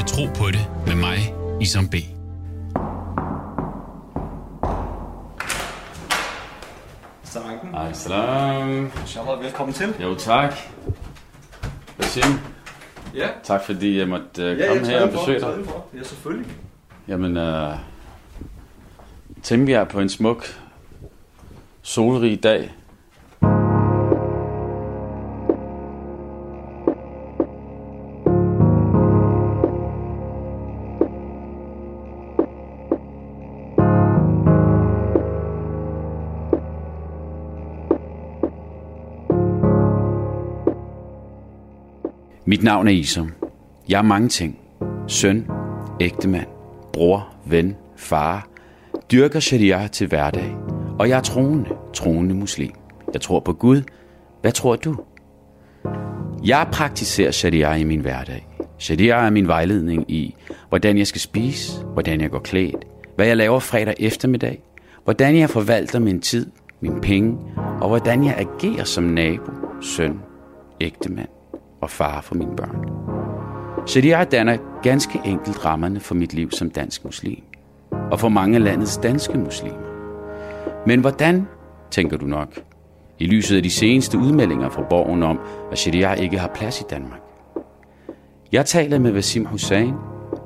til Tro på det med mig, Isam B. Salam. Ej, salam. Inshallah, velkommen til. Jo, tak. Basim, Ja. tak fordi jeg måtte uh, Ja, komme jeg her og besøge dig. Ja, selvfølgelig. Jamen, uh, Tingbjerg på en smuk, solrig dag. Mit navn er Isom. Jeg er mange ting. Søn, ægtemand, bror, ven, far. Dyrker sharia til hverdag. Og jeg er troende, troende muslim. Jeg tror på Gud. Hvad tror du? Jeg praktiserer sharia i min hverdag. Sharia er min vejledning i, hvordan jeg skal spise, hvordan jeg går klædt, hvad jeg laver fredag eftermiddag, hvordan jeg forvalter min tid, min penge, og hvordan jeg agerer som nabo, søn, ægtemand og far for mine børn. Sharia danner ganske enkelt rammerne for mit liv som dansk muslim, og for mange af landets danske muslimer. Men hvordan, tænker du nok, i lyset af de seneste udmeldinger fra borgen om, at sharia ikke har plads i Danmark? Jeg taler med Vasim Hussein,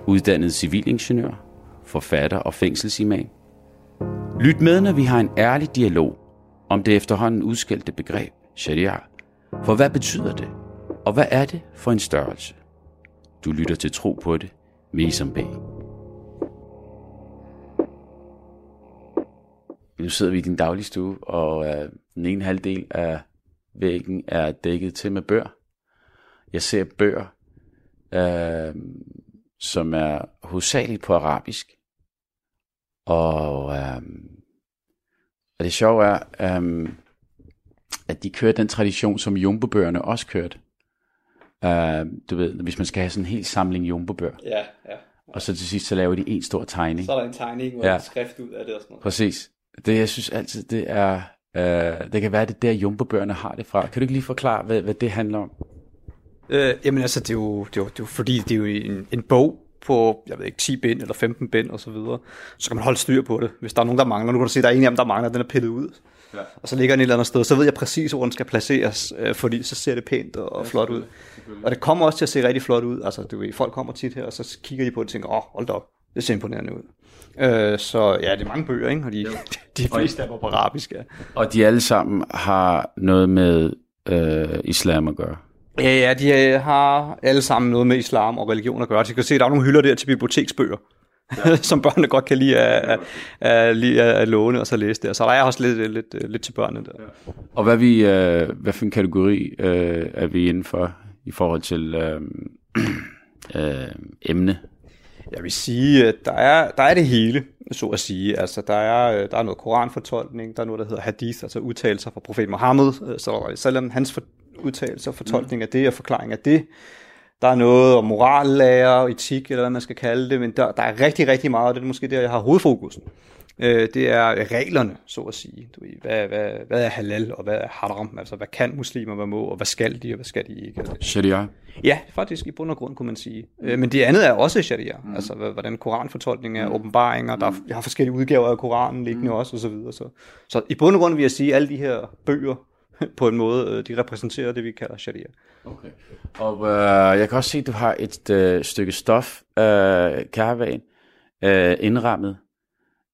uddannet civilingeniør, forfatter og fængselsimam. Lyt med, når vi har en ærlig dialog om det efterhånden udskældte begreb sharia. For hvad betyder det? Og hvad er det for en størrelse? Du lytter til Tro på det med Isam B. Nu sidder vi i din daglige stue, og øh, den ene halvdel af væggen er dækket til med bøger. Jeg ser bøger, øh, som er hovedsageligt på arabisk. Og, øh, og det sjove er, øh, at de kører den tradition, som jumbo også kørte. Uh, du ved, hvis man skal have sådan en hel samling Jumbo-bøger, Ja, ja. og så til sidst så laver de en stor tegning. Så er der en tegning og Ja. skrift ud af det og sådan noget. Præcis. Det, jeg synes altid, det er, uh, det kan være, det er der Jumbo-bøgerne har det fra. Kan du ikke lige forklare, hvad, hvad det handler om? Øh, jamen altså, det er, jo, det, er jo, det er jo fordi, det er jo en, en bog på, jeg ved ikke, 10 bind eller 15 bind og så videre. Så kan man holde styr på det. Hvis der er nogen, der mangler, nu kan du se, der er en af dem, der mangler, den er pillet ud. Ja. Og så ligger den et eller andet sted, så ved jeg præcis, hvor den skal placeres, øh, fordi så ser det pænt og, og flot ud. Og det kommer også til at se rigtig flot ud. Altså, du ved, folk kommer tit her, og så kigger de på det og tænker, åh, oh, hold da op, det ser imponerende ud. Øh, så ja, det er mange bøger, ikke? Og de, de fleste er på arabisk, ja. Og de alle sammen har noget med uh, islam at gøre. Ja, ja, de øh, har alle sammen noget med islam og religion at gøre. Så kan se, der er nogle hylder der til biblioteksbøger, ja. som børnene godt kan lide at, at, at, lige at låne og så læse der. Så der er også lidt, lidt, lidt til børnene der. Ja. Og hvad, vi, uh, hvad for en kategori uh, er vi inden for i forhold til uh, uh, emne? Jeg vil sige, at der er, der er det hele, så at sige. Altså, der er, der er noget koranfortolkning, der er noget, der hedder hadith, altså udtalelser fra profet Mohammed, sallallahu alaihi wasallam, hans for, udtalelser, fortolkning af det og forklaring af det. Der er noget om morallærer, etik, eller hvad man skal kalde det, men der, der er rigtig, rigtig meget, og det er måske der, jeg har hovedfokusen. Øh, det er reglerne, så at sige. Du ved, hvad, hvad, hvad er halal, og hvad er haram? Altså, hvad kan muslimer, hvad må, og hvad skal de, og hvad skal de ikke? Sharia? Ja, faktisk i bund og grund, kunne man sige. Mm. Men det andet er også sharia. Mm. Altså, hvordan koranfortolkning er, mm. åbenbaringer. Der er, jeg har forskellige udgaver af Koranen liggende mm. også, og så videre. Så, så i bund og grund vil jeg sige, at alle de her bøger, på en måde, de repræsenterer det, vi kalder sharia. Okay. Og øh, jeg kan også se, at du har et øh, stykke stof, øh, karavaen, øh, indrammet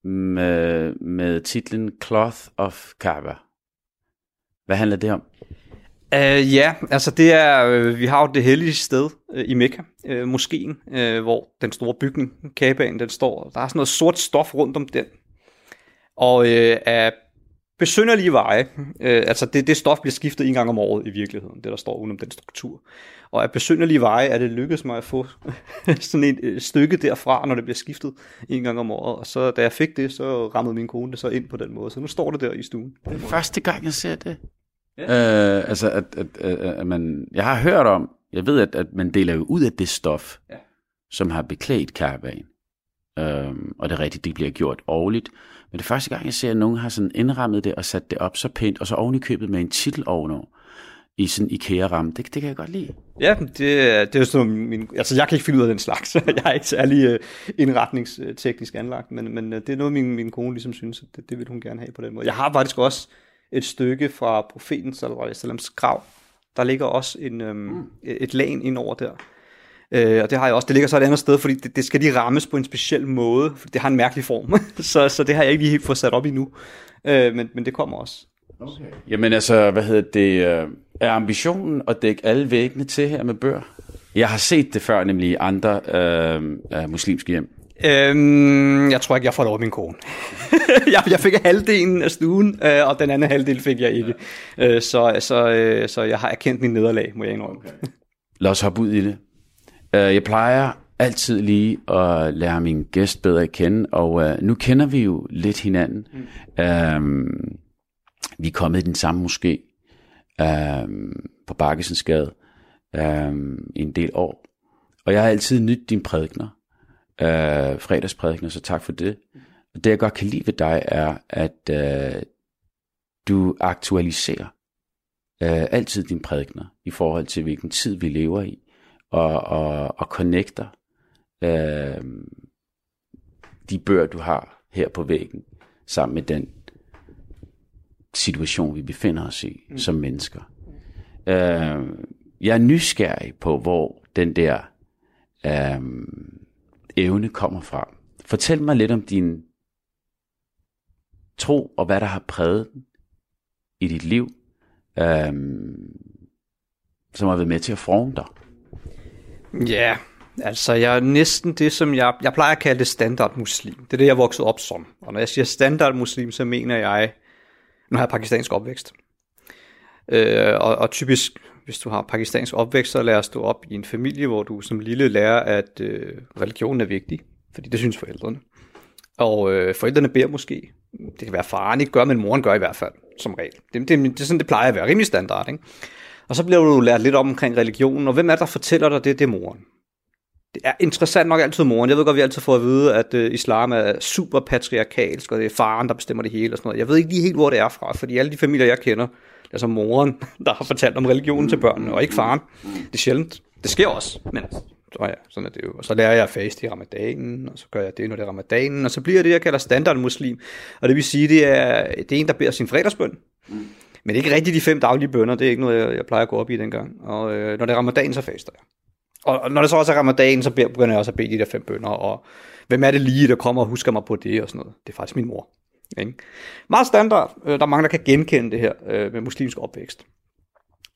med, med titlen Cloth of Kaaba. Hvad handler det om? Uh, ja, altså det er, øh, vi har jo det hellige sted øh, i Mekka, øh, moskeen, øh, hvor den store bygning, Kaabaen, den står. Der er sådan noget sort stof rundt om den. Og øh, af besynderlige veje, øh, altså det, det stof bliver skiftet en gang om året i virkeligheden, det der står udenom den struktur. Og af besynderlige veje er det lykkedes mig at få sådan et øh, stykke derfra, når det bliver skiftet en gang om året. Og så da jeg fik det, så rammede min kone det så ind på den måde. Så nu står det der i stuen. Det er første gang, jeg ser det. Ja. Øh, altså, at, at, at, at man, jeg har hørt om, jeg ved, at, at man deler jo ud af det stof, ja. som har beklædt karavan. Øhm, og det er rigtigt, det bliver gjort årligt. Men det er første gang, jeg ser, at nogen har sådan indrammet det og sat det op så pænt, og så oven i købet med en titel ovenover. i sådan IKEA-ramme. Det, det kan jeg godt lide. Ja, det, det er sådan min, altså jeg kan ikke finde ud af den slags. jeg er ikke særlig uh, indretningsteknisk anlagt, men, men uh, det er noget, min, min kone ligesom synes, at det, det vil hun gerne have på den måde. Jeg har faktisk også et stykke fra profeten Salams grav. Der ligger også en, um, mm. et lag ind over der. Uh, og det har jeg også. Det ligger så et andet sted, fordi det, det skal lige rammes på en speciel måde, for det har en mærkelig form. så, så det har jeg ikke lige helt fået sat op endnu. Uh, men, men det kommer også. Okay. Jamen altså, hvad hedder det? Øh, er ambitionen at dække alle væggene til her med bør? Jeg har set det før, nemlig i andre øh, øh, muslimske hjem. Øhm, jeg tror ikke, jeg får lov af min kone. jeg, jeg fik halvdelen af stuen, øh, og den anden halvdel fik jeg ikke. Ja. Øh, så, så, øh, så jeg har erkendt min nederlag, må jeg indrømme. Okay. Lad os hoppe ud i det. Øh, jeg plejer altid lige at lære min gæst bedre at kende, og øh, nu kender vi jo lidt hinanden. Mm. Øhm, vi er kommet i den samme moské øh, på Bakkesensgade øh, i en del år. Og jeg har altid nydt dine prædikner, øh, fredagsprædikner, så tak for det. Og det jeg godt kan lide ved dig er, at øh, du aktualiserer øh, altid dine prædikner i forhold til hvilken tid vi lever i, og, og, og connecter øh, de bøger, du har her på væggen, sammen med den situation, vi befinder os i mm. som mennesker. Øh, jeg er nysgerrig på, hvor den der øh, evne kommer fra. Fortæl mig lidt om din tro, og hvad der har præget den i dit liv, øh, som har været med til at forme dig. Ja, altså jeg er næsten det, som jeg, jeg plejer at kalde det standard muslim. Det er det, jeg er vokset op som. Og når jeg siger standard muslim, så mener jeg nu har jeg pakistansk opvækst. Øh, og, og typisk, hvis du har pakistansk opvækst, så lærer du op i en familie, hvor du som lille lærer, at øh, religion er vigtig, fordi det synes forældrene. Og øh, forældrene beder måske. Det kan være faren ikke gør, men moren gør i hvert fald, som regel. Det, det, det er sådan, det plejer at være rimelig standard. Ikke? Og så bliver du lært lidt om omkring religionen, og hvem er der fortæller dig det? Det er moren. Det er interessant nok altid moren. Jeg ved godt, vi altid får at vide, at uh, islam er super patriarkalsk, og det er faren, der bestemmer det hele og sådan noget. Jeg ved ikke lige helt, hvor det er fra, fordi alle de familier, jeg kender, det er så moren, der har fortalt om religionen til børnene, og ikke faren. Det er sjældent. Det sker også, men altså, så, ja, sådan er det jo. Og så lærer jeg at faste i ramadanen, og så gør jeg det, når det er ramadanen, og så bliver det, jeg kalder standardmuslim. Og det vil sige, det er, det er en, der beder sin fredagsbøn. Men det er ikke rigtig de fem daglige bønder, det er ikke noget, jeg, jeg plejer at gå op i dengang. Og øh, når det er ramadan, så faster jeg. Og når det så også er ramadan, så begynder jeg også at bede de der fem bønder, og hvem er det lige, der kommer og husker mig på det og sådan noget. Det er faktisk min mor. Ikke? Meget standard. Øh, der er mange, der kan genkende det her øh, med muslimsk opvækst.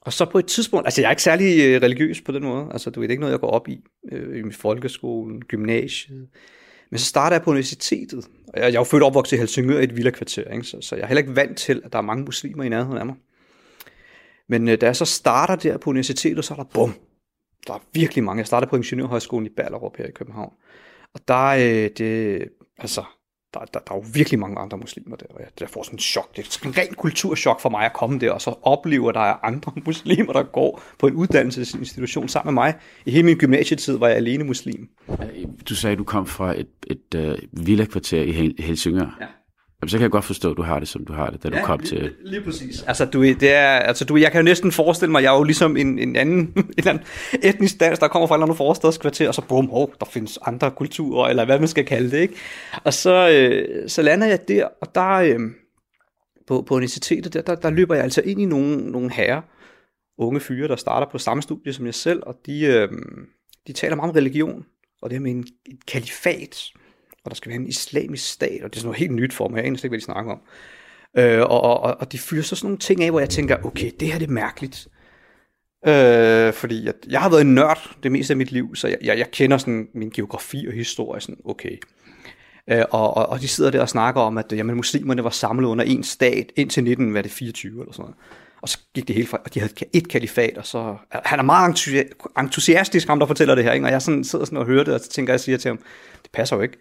Og så på et tidspunkt, altså jeg er ikke særlig øh, religiøs på den måde, altså du ved, det er ikke noget, jeg går op i, øh, i min folkeskolen, gymnasiet. Men så starter jeg på universitetet. Jeg, jeg er jo født opvokset i Helsingør i et villa-kvarter, ikke? Så, så jeg er heller ikke vant til, at der er mange muslimer i nærheden af mig. Men øh, da jeg så starter der på universitetet, så er der bum, der er virkelig mange. Jeg startede på Ingeniørhøjskolen i Ballerup her i København. Og der er det, altså, der, der, der er jo virkelig mange andre muslimer der, og jeg, jeg får sådan en chok. Det er en ren kulturschok for mig at komme der, og så opleve, at der er andre muslimer, der går på en uddannelsesinstitution sammen med mig. I hele min gymnasietid var jeg alene muslim. Du sagde, at du kom fra et, et uh, villa-kvarter i Helsingør. Ja. Jamen, så kan jeg godt forstå, at du har det, som du har det, da ja, du kom til... Lige, lige præcis. Altså, du, det er, altså du, jeg kan jo næsten forestille mig, jeg er jo ligesom en, en anden en anden etnisk dans, der kommer fra et eller andet forstadskvarter, og så bum, oh, der findes andre kulturer, eller hvad man skal kalde det, ikke? Og så, øh, så lander jeg der, og der øh, på, på universitetet, der, der, der løber jeg altså ind i nogle, nogle herrer, unge fyre, der starter på samme studie som jeg selv, og de, øh, de taler meget om religion, og det her med en, et kalifat, og der skal være en islamisk stat, og det er sådan noget helt nyt for mig, jeg aner ikke, hvad de snakker om. Øh, og, og, og de fyrer så sådan nogle ting af, hvor jeg tænker, okay, det her det er mærkeligt. Øh, fordi jeg, jeg har været en nørd det meste af mit liv, så jeg, jeg, jeg kender sådan min geografi og historie, sådan okay. Øh, og, og, og de sidder der og snakker om, at jamen, muslimerne var samlet under en stat indtil 1924 eller sådan noget. Og så gik det hele fra, og de havde et kalifat, og så, han er meget entusiastisk, ham der fortæller det her, ikke? og jeg sådan, sidder sådan og hører det, og så tænker jeg, siger til ham, det passer jo ikke.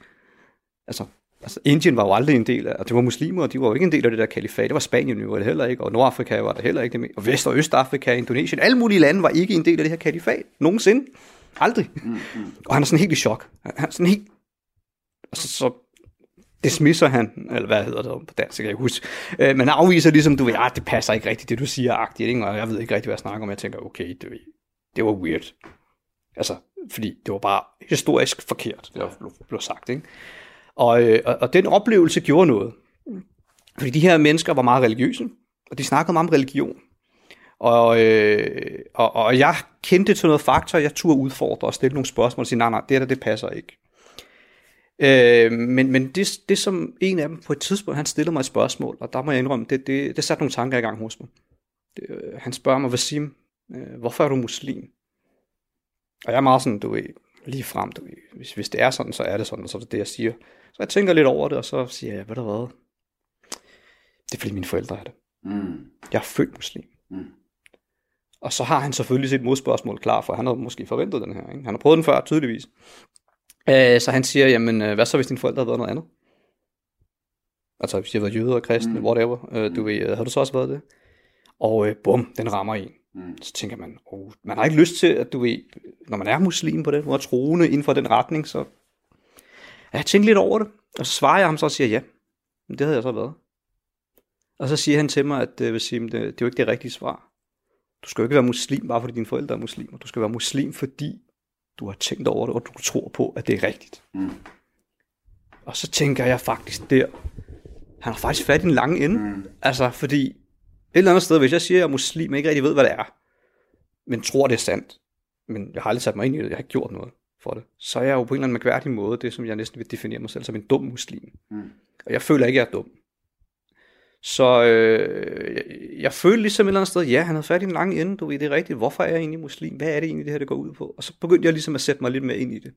Altså, altså Indien var jo aldrig en del af, og det var muslimer, og de var jo ikke en del af det der kalifat. Det var Spanien jo det heller ikke, og Nordafrika var det heller ikke. Det og Vest- og Østafrika, Indonesien, alle mulige lande var ikke en del af det her kalifat. Nogensinde. Aldrig. Mm-hmm. Og han er sådan helt i chok. Han er sådan helt... Og så, så dismisser han, eller hvad hedder det på dansk, jeg kan ikke huske. Øh, men afviser ligesom, du ved, ah, det passer ikke rigtigt, det du siger, agtigt, ikke? og jeg ved ikke rigtig, hvad jeg snakker om. Jeg tænker, okay, det, det var weird. Altså, fordi det var bare historisk forkert, det var blev sagt. Ikke? Og, øh, og, den oplevelse gjorde noget. Fordi de her mennesker var meget religiøse, og de snakkede meget om religion. Og, øh, og, og jeg kendte til noget faktor, jeg turde udfordre og stille nogle spørgsmål og sige, nej, nej, det der, det passer ikke. Øh, men men det, det som en af dem på et tidspunkt, han stillede mig et spørgsmål, og der må jeg indrømme, det, det, det satte nogle tanker i gang hos mig. Det, øh, han spørger mig, Vasim, øh, hvorfor er du muslim? Og jeg er meget sådan, du ved, lige frem, du ved, hvis, hvis det er sådan, så er det sådan, og så er det det, jeg siger. Så jeg tænker lidt over det, og så siger jeg, hvad der hvad? Det er fordi mine forældre er det. Mm. Jeg er født muslim. Mm. Og så har han selvfølgelig sit modspørgsmål klar, for han har måske forventet den her. Ikke? Han har prøvet den før, tydeligvis. Øh, så han siger, jamen, øh, hvad så hvis dine forældre havde været noget andet? Altså, hvis de havde været jøder og kristne, mm. whatever. Øh, du ved, har du så også været det? Og øh, bum, den rammer en. Mm. Så tænker man, oh, man har ikke lyst til, at du ved, når man er muslim på den måde, troende inden for den retning, så jeg tænkte lidt over det. Og så svarer jeg ham så og siger, ja, men det havde jeg så været. Og så siger han til mig, at øh, det, det er jo ikke det rigtige svar. Du skal jo ikke være muslim, bare fordi dine forældre er muslimer. Du skal være muslim, fordi du har tænkt over det, og du tror på, at det er rigtigt. Mm. Og så tænker jeg faktisk der, han har faktisk fat i en lang ende. Mm. Altså, fordi et eller andet sted, hvis jeg siger, at jeg er muslim, og ikke rigtig ved, hvad det er, men tror, det er sandt, men jeg har aldrig sat mig ind i det, jeg har ikke gjort noget for det, så er jeg jo på en eller anden mærkværdig måde, det som jeg næsten vil definere mig selv som en dum muslim. Mm. Og jeg føler ikke, at jeg er dum. Så øh, jeg, jeg følte ligesom et eller andet sted, ja, han havde fat i en lang ende, du ved, det er rigtigt, hvorfor er jeg egentlig muslim? Hvad er det egentlig, det her det går ud på? Og så begyndte jeg ligesom at sætte mig lidt mere ind i det.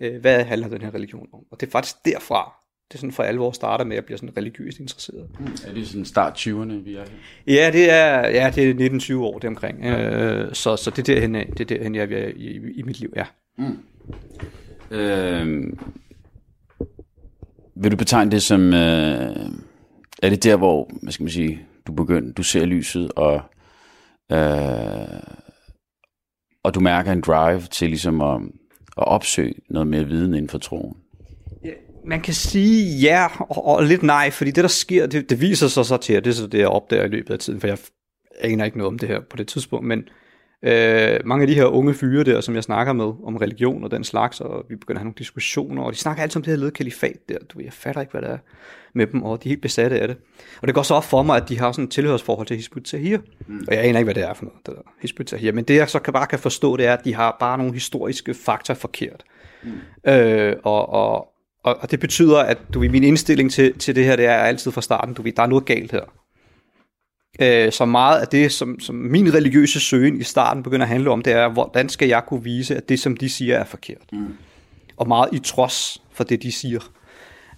Øh, hvad handler den her religion om? Og det er faktisk derfra, det er sådan for alvor starter med at blive sådan religiøst interesseret. Mm. Er det sådan start 20'erne, vi er her? Ja, det er, ja, det er 19-20 år det omkring. Øh, så, så det er derhen, det er derhen jeg er i, i, i mit liv, ja. Mm. Øh, vil du betegne det som... Øh er det der, hvor, hvad skal man sige, du begynder, du ser lyset, og, øh, og du mærker en drive til ligesom at, at opsøge noget mere viden inden for troen? Ja, man kan sige ja og, og lidt nej, fordi det der sker, det, det viser sig så til, at det er så det, jeg opdager i løbet af tiden, for jeg aner ikke noget om det her på det tidspunkt, men øh, mange af de her unge fyre der, som jeg snakker med om religion og den slags, og vi begynder at have nogle diskussioner, og de snakker altid om det her led kalifat der, du jeg fatter ikke, hvad det er med dem, og de er helt besatte af det. Og det går så op for mig, at de har sådan et tilhørsforhold til Hizbut Tahir, mm. og jeg aner ikke, hvad det er for noget, det der Hizbut Tahir, men det jeg så kan bare kan forstå, det er, at de har bare nogle historiske fakta forkert. Mm. Øh, og, og, og, og det betyder, at du min indstilling til, til det her, det er altid fra starten, du ved, der er noget galt her. Øh, så meget af det, som, som min religiøse søgen i starten begynder at handle om, det er, hvordan skal jeg kunne vise, at det, som de siger, er forkert. Mm. Og meget i trods for det, de siger.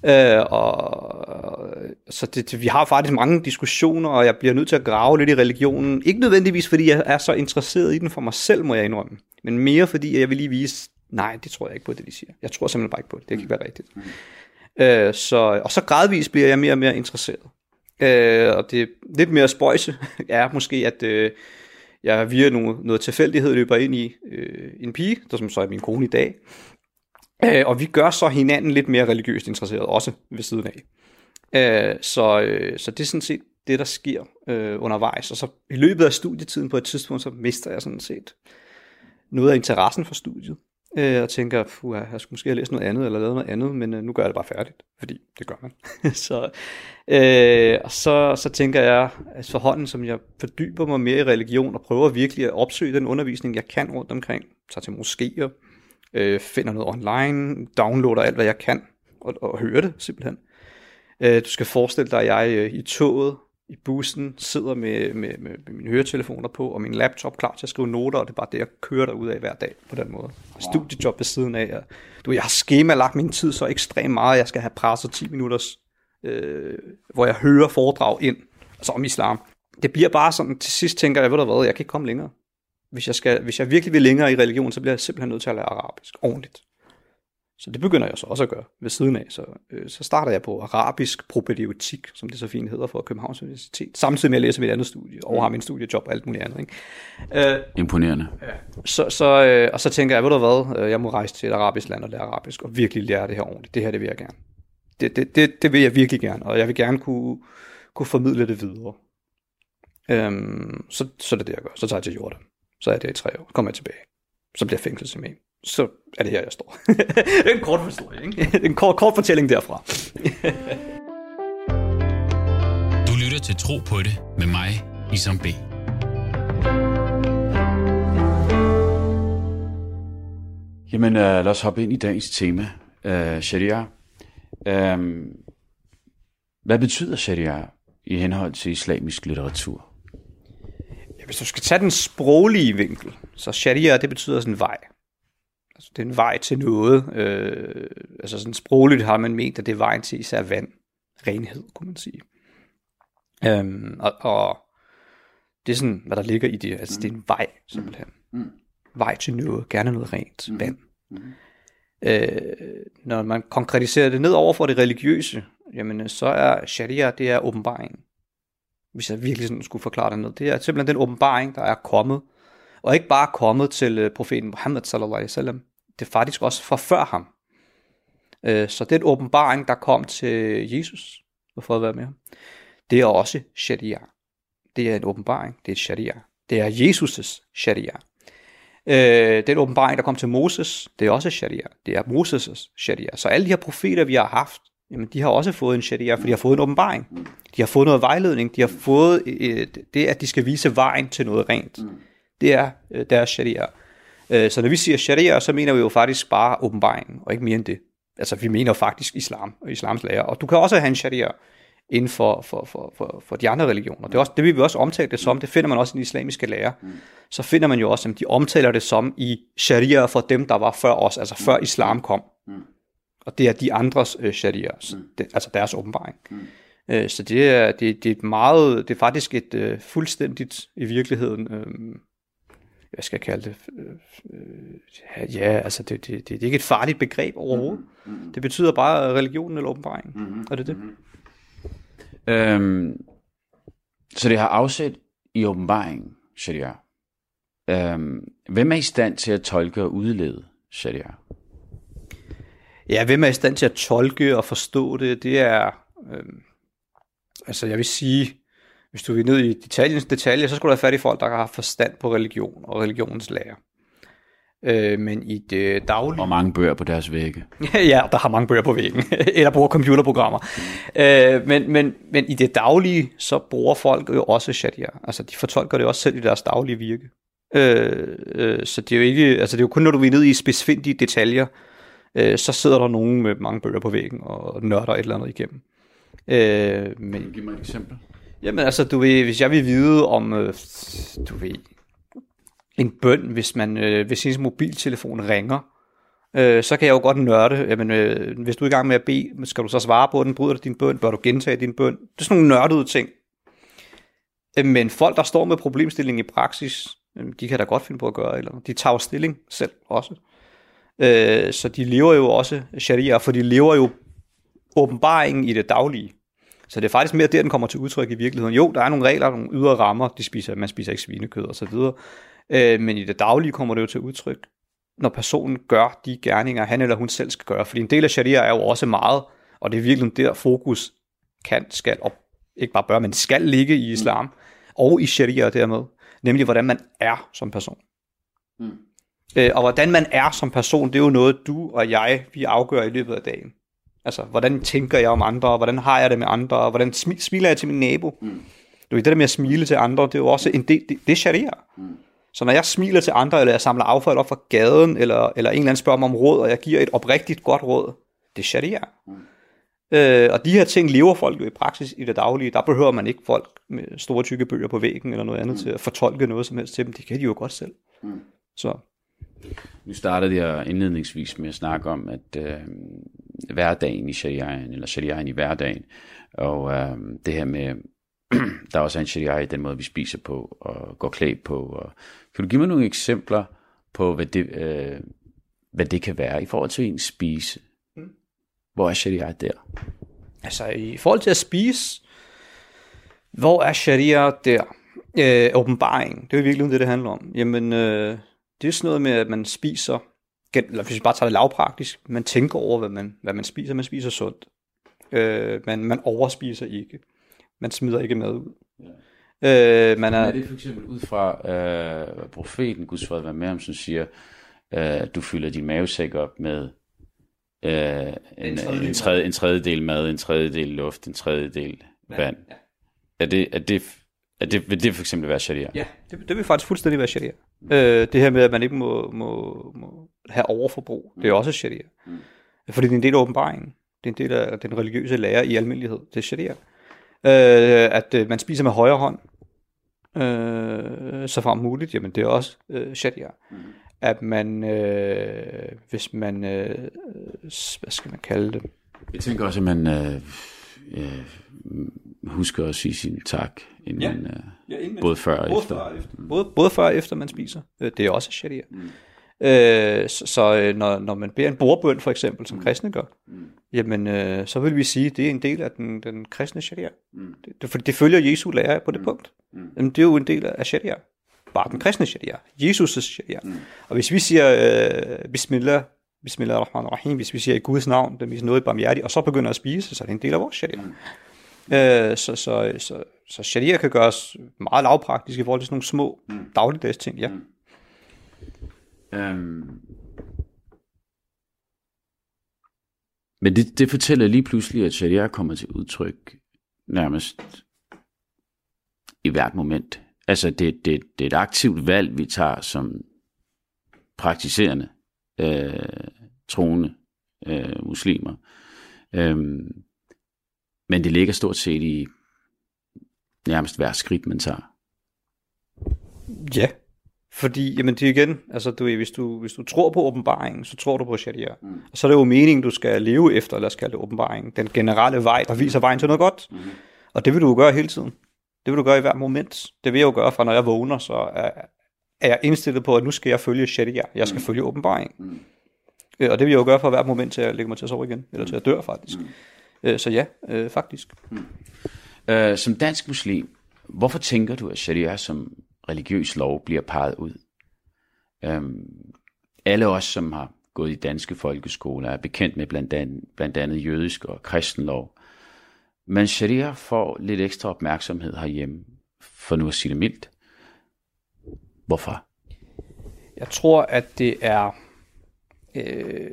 Øh, og, så det, vi har faktisk mange diskussioner, og jeg bliver nødt til at grave lidt i religionen. Ikke nødvendigvis, fordi jeg er så interesseret i den for mig selv, må jeg indrømme. Men mere fordi, jeg vil lige vise, nej, det tror jeg ikke på, det de siger. Jeg tror simpelthen bare ikke på det. Det kan ikke være rigtigt. Mm. Øh, så, og så gradvist bliver jeg mere og mere interesseret. Øh, og det lidt mere spøjse er måske, at øh, jeg via noget, noget tilfældighed løber ind i øh, en pige, der som så er min kone i dag. Øh, og vi gør så hinanden lidt mere religiøst interesseret, også ved siden af. Øh, så, øh, så det er sådan set det, der sker øh, undervejs. Og så i løbet af studietiden på et tidspunkt, så mister jeg sådan set noget af interessen for studiet øh, og tænker, puh, jeg skulle måske have læst noget andet, eller lavet noget andet, men øh, nu gør jeg det bare færdigt, fordi det gør man. så, øh, og så, så tænker jeg, at forhånden, som jeg fordyber mig mere i religion, og prøver virkelig at opsøge den undervisning, jeg kan rundt omkring, tager til moskéer, øh, finder noget online, downloader alt, hvad jeg kan, og, og hører det simpelthen. Øh, du skal forestille dig, at jeg øh, i toget i bussen, sidder med, med, med, med mine høretelefoner på, og min laptop klar til at skrive noter, og det er bare det, jeg kører derud af hver dag på den måde. Wow. Studiejob ved siden af. Og, du, jeg har schema lagt min tid så ekstremt meget, jeg skal have presset 10 minutters, øh, hvor jeg hører foredrag ind, altså om islam. Det bliver bare sådan, til sidst tænker jeg, ved du hvad, jeg kan ikke komme længere. Hvis jeg, skal, hvis jeg virkelig vil længere i religion, så bliver jeg simpelthen nødt til at lære arabisk ordentligt. Så det begynder jeg så også at gøre ved siden af. Så, øh, så starter jeg på arabisk propedeutik, som det så fint hedder for Københavns Universitet, samtidig med at læse mit andet studie, og har min studiejob og alt muligt andet. Ikke? Øh, Imponerende. Ja. Så, så, øh, og så tænker jeg, ved du hvad, øh, jeg må rejse til et arabisk land og lære arabisk, og virkelig lære det her ordentligt. Det her, det vil jeg gerne. det, det, det, det vil jeg virkelig gerne, og jeg vil gerne kunne, kunne formidle det videre. Øhm, så, så er det det, jeg gør. Så tager jeg til Jordan. Så er jeg der i tre år. Kommer jeg tilbage. Så bliver jeg fængslet som en. Så er det her, jeg står. det er en kort historie, ikke? En kort, kort fortælling derfra. Du lytter til Tro på det med mig, Isam B. Jamen, uh, lad os hoppe ind i dagens tema, uh, sharia. Um, hvad betyder sharia i henhold til islamisk litteratur? Ja, hvis du skal tage den sproglige vinkel, så sharia, det betyder sådan en vej. Altså, det er en vej til noget. Øh, altså sådan sprogligt har man ment, at det er vejen til især vand. Renhed, kunne man sige. Øhm, og, og det er sådan, hvad der ligger i det. Altså, det er en vej, simpelthen. Mm. Vej til noget. Gerne noget rent Mm. vand. Mm. Øh, når man konkretiserer det ned over for det religiøse, jamen så er sharia, det er åbenbaringen. Hvis jeg virkelig sådan skulle forklare det ned. Det er simpelthen den åbenbaring, der er kommet. Og ikke bare kommet til øh, profeten Muhammad sallallahu alaihi wasallam. Det er faktisk også fra før ham. Øh, så en åbenbaring, der kom til Jesus, for at være med ham, det er også sharia. Det er en åbenbaring, det er sharia. Det er Jesus' sharia. Øh, den åbenbaring, der kom til Moses, det er også sharia. Det er Moses' sharia. Så alle de her profeter, vi har haft, jamen, de har også fået en sharia, for de har fået en åbenbaring. De har fået noget vejledning. De har fået øh, det, at de skal vise vejen til noget rent. Mm. Det er øh, deres sharia. Øh, så når vi siger sharia, så mener vi jo faktisk bare åbenbaringen, og ikke mere end det. Altså, vi mener faktisk islam og islams lære. Og du kan også have en sharia inden for, for, for, for, for de andre religioner. Det, er også, det vil vi også omtale det som. Det finder man også i den islamiske lære. Så finder man jo også, at de omtaler det som i sharia for dem, der var før os, altså før islam kom. Og det er de andres øh, sharia, det, altså deres åbenbaring. Øh, så det er, det, det er et meget, det er faktisk et øh, fuldstændigt i virkeligheden, øh, hvad skal jeg kalde det, øh, øh, ja, altså det, det, det, det er ikke et farligt begreb overhovedet. Det betyder bare religion eller åbenbaring, og det er det. Øhm, så det har afsæt i åbenbaringen, sharia. Øhm, hvem er i stand til at tolke og udlede sharia? Ja, hvem er i stand til at tolke og forstå det, det er, øh, altså jeg vil sige, hvis du vil ned i detaljens detaljer, så skulle du have fat i folk, der har forstand på religion og religionens lære. Øh, men i det daglige... Og mange bøger på deres vægge. ja, der har mange bøger på væggen, eller bruger computerprogrammer. Øh, men, men, men i det daglige, så bruger folk jo også sharia. Altså, de fortolker det også selv i deres daglige virke. Øh, øh, så det er jo ikke, altså det er jo kun, når du er ned i specifikke detaljer, øh, så sidder der nogen med mange bøger på væggen og nørder et eller andet igennem. Øh, men, Giv mig et eksempel. Jamen altså, du ved, hvis jeg vil vide om, øh, du ved, en bøn, hvis man, øh, hvis ens mobiltelefon ringer, øh, så kan jeg jo godt nørde, jamen, øh, hvis du er i gang med at bede, skal du så svare på den, bryder du din bøn, bør du gentage din bøn? Det er sådan nogle nørdede ting. Øh, Men folk, der står med problemstillingen i praksis, øh, de kan da godt finde på at gøre, eller de tager stilling selv også. Øh, så de lever jo også sharia, for de lever jo åbenbaringen i det daglige. Så det er faktisk mere der, den kommer til udtryk i virkeligheden. Jo, der er nogle regler, nogle ydre rammer, de spiser, man spiser ikke svinekød og så videre. Øh, men i det daglige kommer det jo til udtryk, når personen gør de gerninger, han eller hun selv skal gøre. Fordi en del af sharia er jo også meget, og det er virkelig der fokus kan, skal, og ikke bare bør, men skal ligge i islam, mm. og i sharia dermed. Nemlig, hvordan man er som person. Mm. Øh, og hvordan man er som person, det er jo noget, du og jeg, vi afgør i løbet af dagen. Altså, hvordan tænker jeg om andre, hvordan har jeg det med andre, hvordan smi- smiler jeg til min nabo. Mm. Du ved, det der med at smile til andre, det er jo også en del, det, det er sharia. Mm. Så når jeg smiler til andre, eller jeg samler affald op fra gaden, eller, eller en eller anden spørger mig om råd, og jeg giver et oprigtigt godt råd, det er sharia. Mm. Øh, og de her ting lever folk jo i praksis i det daglige. Der behøver man ikke folk med store tykke bøger på væggen, eller noget andet mm. til at fortolke noget som helst til dem. Det kan de jo godt selv. Mm. Så Nu startede jeg indledningsvis med at snakke om, at øh, hverdagen i shariaen, eller shariaen i hverdagen, og øh, det her med, der er også en sharia i den måde, vi spiser på, og går klædt på. Og, kan du give mig nogle eksempler på, hvad det, øh, hvad det kan være i forhold til en spise? Hvor er sharia der? Altså i forhold til at spise, hvor er sharia der? Øh, åbenbaring, det er jo virkelig det, det handler om. Jamen, øh, det er sådan noget med, at man spiser, eller hvis vi bare tager det lavpraktisk, man tænker over, hvad man, hvad man spiser, man spiser sundt. Øh, man, man overspiser ikke. Man smider ikke mad ud. Ja. Øh, man er, er det for eksempel ud fra øh, profeten, Guds fred være med ham, som siger, øh, du fylder din mavesæk op med øh, en, en, tredjedel en, tredje, en tredjedel mad, en tredjedel luft, en tredjedel vand. Ja. Er det, er det, det, vil det for eksempel være sharia? Ja, det, det vil faktisk fuldstændig være sharia. Mm. Øh, det her med, at man ikke må, må, må have overforbrug, mm. det er også sharia. Mm. Fordi det er en del af åbenbaringen. Det er en del af den religiøse lære i almindelighed. Det er sharia. Øh, at øh, man spiser med højre hånd, øh, så frem muligt, jamen det er også øh, sharia. Mm. At man, øh, hvis man, øh, hvad skal man kalde det? Jeg tænker også, at man øh, øh, husker at sige sin tak, inden ja. man, øh, ja, inden både før og både efter. Før efter. Mm. Både, både før og efter man spiser. Øh, det er også sharia. Mm. Øh, så så øh, når, når man beder en bordbøn for eksempel, som mm. kristne gør, mm. jamen øh, så vil vi sige, at det er en del af den, den kristne sharia. Mm. Det, for det følger Jesu lære på det mm. punkt. Mm. Jamen, det er jo en del af sharia. Bare den kristne sharia. Jesus' sharia. Mm. Og hvis vi siger øh, Bismillah, Bismillah ar-Rahman ar-Rahim, hvis vi siger i Guds navn, det er noget barmhjertigt, og så begynder at spise, så er det en del af vores sharia. Mm. Øh, så, så, så, så sharia kan gøres meget lavpraktisk i forhold til sådan nogle små mm. dagligdags ting, ja. Mm. Um, men det, det fortæller lige pludselig, at sharia kommer til udtryk nærmest i hvert moment. Altså det, det, det er et aktivt valg, vi tager som praktiserende, øh, troende øh, muslimer. Øhm, men det ligger stort set i nærmest hver skridt, man tager. Ja, fordi, jamen det er igen, altså du, hvis, du, hvis du tror på åbenbaringen, så tror du på sharia. Mm. Og så er det jo meningen, du skal leve efter, eller skal det åbenbaringen. Den generelle vej, der viser vejen til noget godt. Mm. Og det vil du jo gøre hele tiden. Det vil du gøre i hver moment. Det vil jeg jo gøre fra, når jeg vågner, så er, er jeg indstillet på, at nu skal jeg følge sharia. Jeg skal mm. følge åbenbaringen. Mm. Øh, og det vil jeg jo gøre fra hver moment, til jeg lægger mig til at sove igen. Eller til at dør, faktisk. Mm. Øh, så ja, øh, faktisk. Mm. Uh, som dansk muslim, hvorfor tænker du, at sharia som religiøs lov bliver peget ud. Øhm, alle os, som har gået i danske folkeskoler, er bekendt med blandt andet, blandt andet jødisk og kristen lov. Men sharia får lidt ekstra opmærksomhed herhjemme, for nu at sige det mildt. Hvorfor? Jeg tror, at det er... Øh,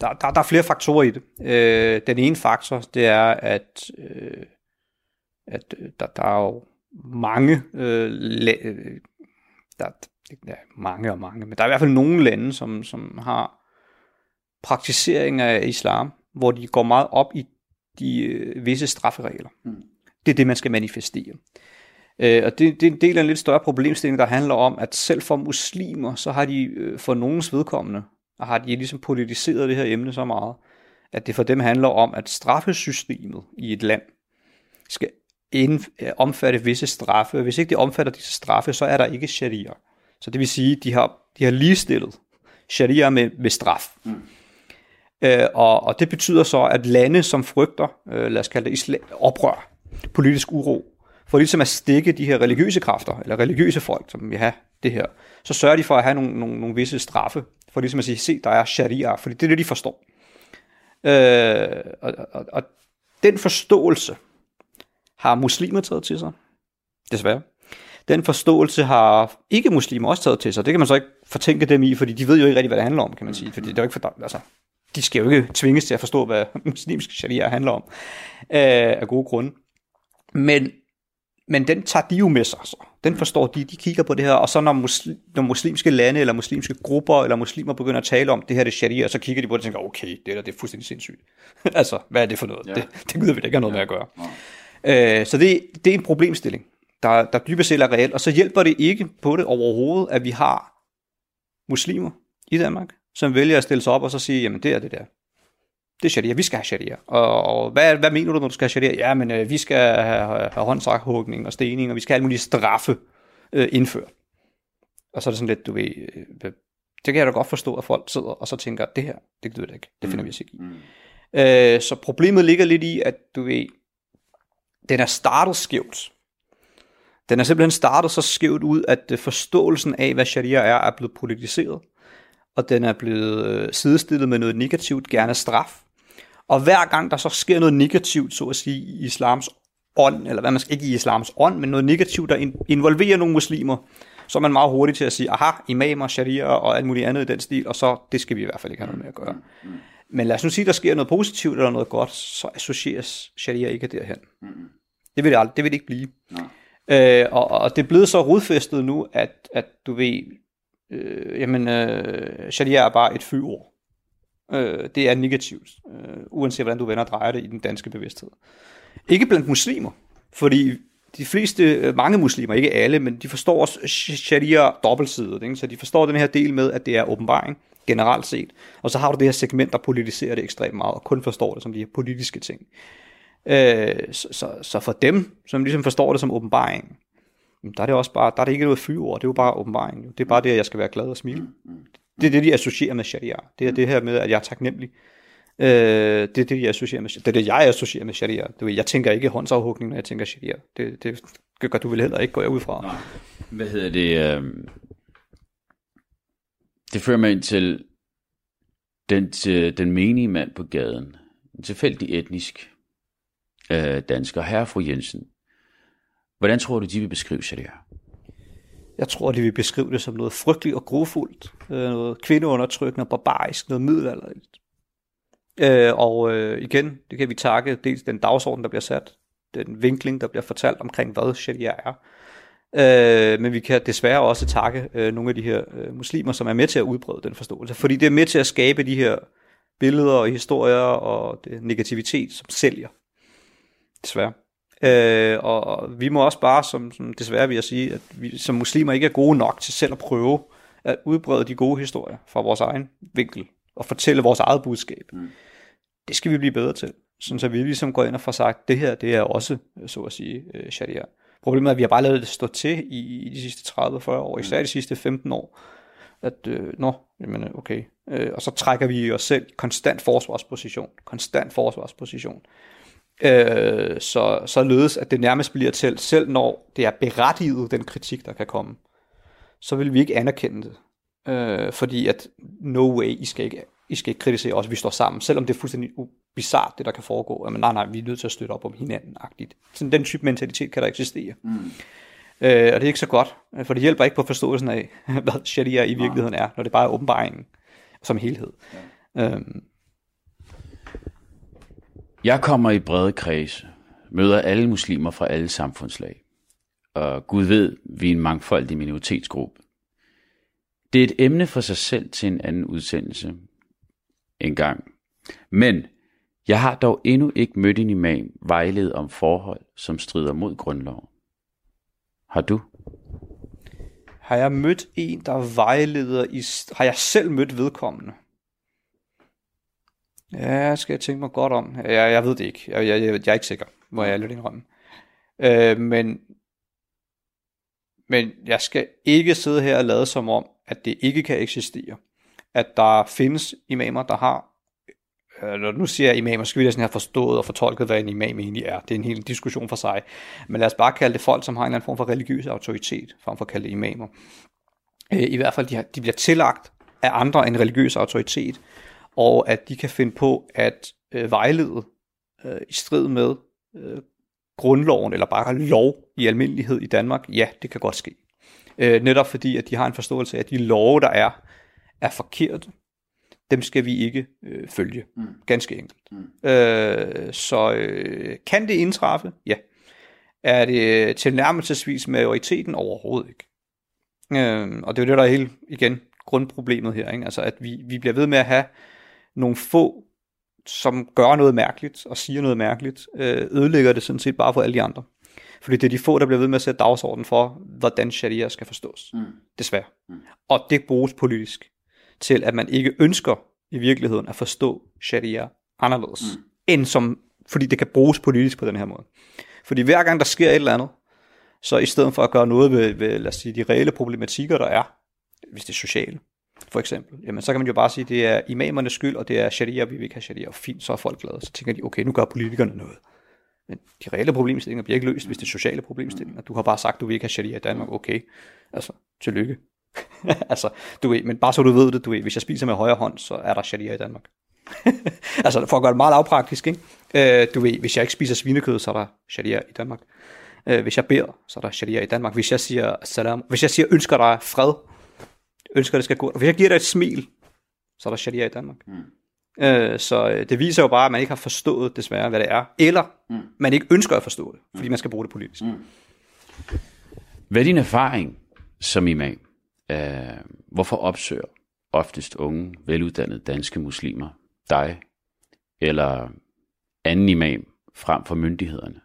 der, der, der er flere faktorer i det. Øh, den ene faktor, det er, at, øh, at der, der er jo mange, øh, la- øh, der, ja, mange og mange, men der er i hvert fald nogle lande, som, som har praktisering af islam, hvor de går meget op i de øh, visse strafferegler. Mm. Det er det, man skal manifestere. Øh, og det, det er en del af en lidt større problemstilling, der handler om, at selv for muslimer, så har de øh, for nogens vedkommende, har de ligesom politiseret det her emne så meget, at det for dem handler om, at straffesystemet i et land skal inden, øh, omfatte visse straffe. Hvis ikke de omfatter disse straffe, så er der ikke sharia. Så det vil sige, de har, de har ligestillet sharia med, med straf. Mm. Øh, og, og det betyder så, at lande, som frygter, øh, lad os kalde det islam, oprør, politisk uro, for ligesom at stikke de her religiøse kræfter, eller religiøse folk, som vil have det her, så sørger de for at have nogle, nogle, nogle visse straffe, for ligesom at sige, se, der er sharia, fordi det er det, de forstår. Øh, og, og, og den forståelse, har muslimer taget til sig. Desværre. Den forståelse har ikke muslimer også taget til sig. Det kan man så ikke fortænke dem i, fordi de ved jo ikke rigtig, hvad det handler om, kan man sige. Fordi det er jo ikke for, altså, de skal jo ikke tvinges til at forstå, hvad muslimsk sharia handler om, øh, af gode grunde. Men, men den tager de jo med sig. Så. Den forstår de, de kigger på det her, og så når, muslim, når muslimske lande, eller muslimske grupper, eller muslimer begynder at tale om, det her det er sharia, så kigger de på det og tænker, okay, det der det er fuldstændig sindssygt. altså, hvad er det for noget? Ja. Det, det gider vi da ikke have noget ja. med at gøre. Ja. Øh, så det, det er en problemstilling, der, der dybest set er reelt, og så hjælper det ikke på det overhovedet, at vi har muslimer i Danmark, som vælger at stille sig op og så sige, jamen det er det der. Det er sharia, vi skal have sharia. Og, og hvad, hvad mener du, når du skal have sharia? Ja, men øh, vi skal have, have håndsrækhugning og stening, og vi skal have alle mulige straffe øh, indført. Og så er det sådan lidt, du ved, øh, det kan jeg da godt forstå, at folk sidder og så tænker, det her, det gider det ikke, det finder mm. vi os ikke i. Mm. Øh, så problemet ligger lidt i, at du ved, den er startet skævt. Den er simpelthen startet så skævt ud, at øh, forståelsen af, hvad sharia er, er blevet politiseret. Og den er blevet øh, sidestillet med noget negativt, gerne straf. Og hver gang der så sker noget negativt, så at sige, i islams ånd, eller hvad man skal ikke i islams ånd, men noget negativt, der involverer nogle muslimer, så er man meget hurtig til at sige, aha, imamer, sharia og alt muligt andet i den stil, og så det skal vi i hvert fald ikke have noget med at gøre. Men lad os nu sige, der sker noget positivt eller noget godt, så associeres sharia ikke derhen. Det vil det, aldrig, det vil det ikke blive. Øh, og, og det er blevet så rodfæstet nu, at, at du ved, øh, jamen, øh, sharia er bare et fyord. Øh, det er negativt, øh, uanset hvordan du vender og drejer det i den danske bevidsthed. Ikke blandt muslimer, fordi de fleste, øh, mange muslimer, ikke alle, men de forstår også sharia dobbeltsidet, ikke? så de forstår den her del med, at det er åbenbaring, generelt set. Og så har du det her segment, der politiserer det ekstremt meget, og kun forstår det som de her politiske ting. Øh, så, så, så for dem, som ligesom forstår det som åbenbaring, der er det også bare, der er det ikke noget fyreord, det er jo bare åbenbaring. Det er bare det, at jeg skal være glad og smile. Mm, mm. Det er det, de associerer med sharia. Det er det her med, at jeg er taknemmelig. Øh, det er det, jeg associerer med Det er det, jeg associerer med sharia. Du ved, jeg tænker ikke håndsafhugning, når jeg tænker sharia. Det, det gør du vel heller ikke, går jeg ud fra. Nej. Hvad hedder det? Øh... Det fører mig ind til den, til den menige mand på gaden. En tilfældig etnisk øh, dansker. Herre fru Jensen. Hvordan tror du, de vil beskrive sharia? Jeg tror, de vil beskrive det som noget frygteligt og grofuldt. Øh, noget kvindeundertrykkende, barbarisk, noget middelalderligt. Øh, og øh, igen, det kan vi takke dels den dagsorden, der bliver sat, den vinkling, der bliver fortalt omkring, hvad sharia er. Øh, men vi kan desværre også takke øh, nogle af de her øh, muslimer, som er med til at udbrede den forståelse. Fordi det er med til at skabe de her billeder og historier og det negativitet, som sælger. Desværre. Øh, og vi må også bare, som, som desværre vil jeg sige, at vi som muslimer ikke er gode nok til selv at prøve at udbrede de gode historier fra vores egen vinkel og fortælle vores eget budskab. Mm. Det skal vi blive bedre til, sådan så vi ligesom går ind og får sagt, det her, det er også, så at sige, øh, sharia. Problemet er, at vi har bare lavet det stå til i, i de sidste 30-40 år, især de sidste 15 år, at, øh, nå, jamen okay, øh, og så trækker vi os selv konstant forsvarsposition, konstant forsvarsposition, øh, så, så lødes, at det nærmest bliver til, selv når det er berettiget, den kritik, der kan komme, så vil vi ikke anerkende det, øh, fordi at no way, I skal ikke, I skal ikke kritisere os, vi står sammen, selvom det er fuldstændig bizart, det der kan foregå, men nej, nej, vi er nødt til at støtte op om hinanden, agtigt. Sådan den type mentalitet kan der eksistere. Mm. Øh, og det er ikke så godt, for det hjælper ikke på forståelsen af, hvad sharia i virkeligheden er, når det bare er åbenbaringen som helhed. Ja. Øhm. Jeg kommer i brede kredse, møder alle muslimer fra alle samfundslag. Og Gud ved, vi er en mangfoldig minoritetsgruppe. Det er et emne for sig selv til en anden udsendelse en gang. Men jeg har dog endnu ikke mødt en imam vejledet om forhold, som strider mod grundloven. Har du? Har jeg mødt en, der vejleder i... Har jeg selv mødt vedkommende? Ja, skal jeg tænke mig godt om. Jeg, jeg ved det ikke. Jeg, jeg, jeg, jeg er ikke sikker, må jeg lidt indrømme. Øh, men, men jeg skal ikke sidde her og lade som om, at det ikke kan eksistere. At der findes imamer, der har når nu siger jeg imamer, så skal vi sådan have forstået og fortolket, hvad en imam egentlig er. Det er en hel diskussion for sig. Men lad os bare kalde det folk, som har en eller anden form for religiøs autoritet, frem for at kalde det imamer. Øh, I hvert fald, de, har, de bliver tillagt af andre en religiøs autoritet, og at de kan finde på at øh, vejlede øh, i strid med øh, grundloven, eller bare lov i almindelighed i Danmark, ja, det kan godt ske. Øh, netop fordi, at de har en forståelse af, at de love, der er, er forkerte, dem skal vi ikke øh, følge. Mm. Ganske enkelt. Mm. Øh, så øh, kan det indtræffe? Ja. Er det tilnærmelsesvis majoriteten? Overhovedet ikke. Øh, og det er jo det, der er helt, igen, grundproblemet her. Ikke? Altså, at vi, vi bliver ved med at have nogle få, som gør noget mærkeligt og siger noget mærkeligt, øh, ødelægger det sådan set bare for alle de andre. Fordi det er de få, der bliver ved med at sætte dagsordenen for, hvordan sharia skal forstås. Mm. Desværre. Mm. Og det bruges politisk til, at man ikke ønsker i virkeligheden at forstå sharia anderledes, mm. end som, fordi det kan bruges politisk på den her måde. Fordi hver gang der sker et eller andet, så i stedet for at gøre noget ved, ved lad os sige, de reelle problematikker, der er, hvis det er sociale, for eksempel, jamen så kan man jo bare sige, at det er imamernes skyld, og det er sharia, vi vil ikke have sharia, og fint, så er folk glade. Så tænker de, okay, nu gør politikerne noget. Men de reelle problemstillinger bliver ikke løst, hvis det er sociale problemstillinger. Du har bare sagt, du vil ikke have sharia i Danmark, okay. Altså, tillykke. altså, du ved, men bare så du ved det, du ved, hvis jeg spiser med højre hånd, så er der sharia i Danmark. altså for at gøre det meget lavpraktisk, ikke? Øh, du ved, hvis jeg ikke spiser svinekød, så er der sharia i Danmark. Øh, hvis jeg beder, så er der sharia i Danmark. Hvis jeg siger salam, hvis jeg siger ønsker dig fred, ønsker det skal gå. Hvis jeg giver dig et smil, så er der sharia i Danmark. Mm. Øh, så øh, det viser jo bare, at man ikke har forstået desværre, hvad det er. Eller mm. man ikke ønsker at forstå det, fordi man skal bruge det politisk. Mm. Hvad er din erfaring som imam? Uh, hvorfor opsøger oftest unge, veluddannede danske muslimer dig eller anden imam frem for myndighederne?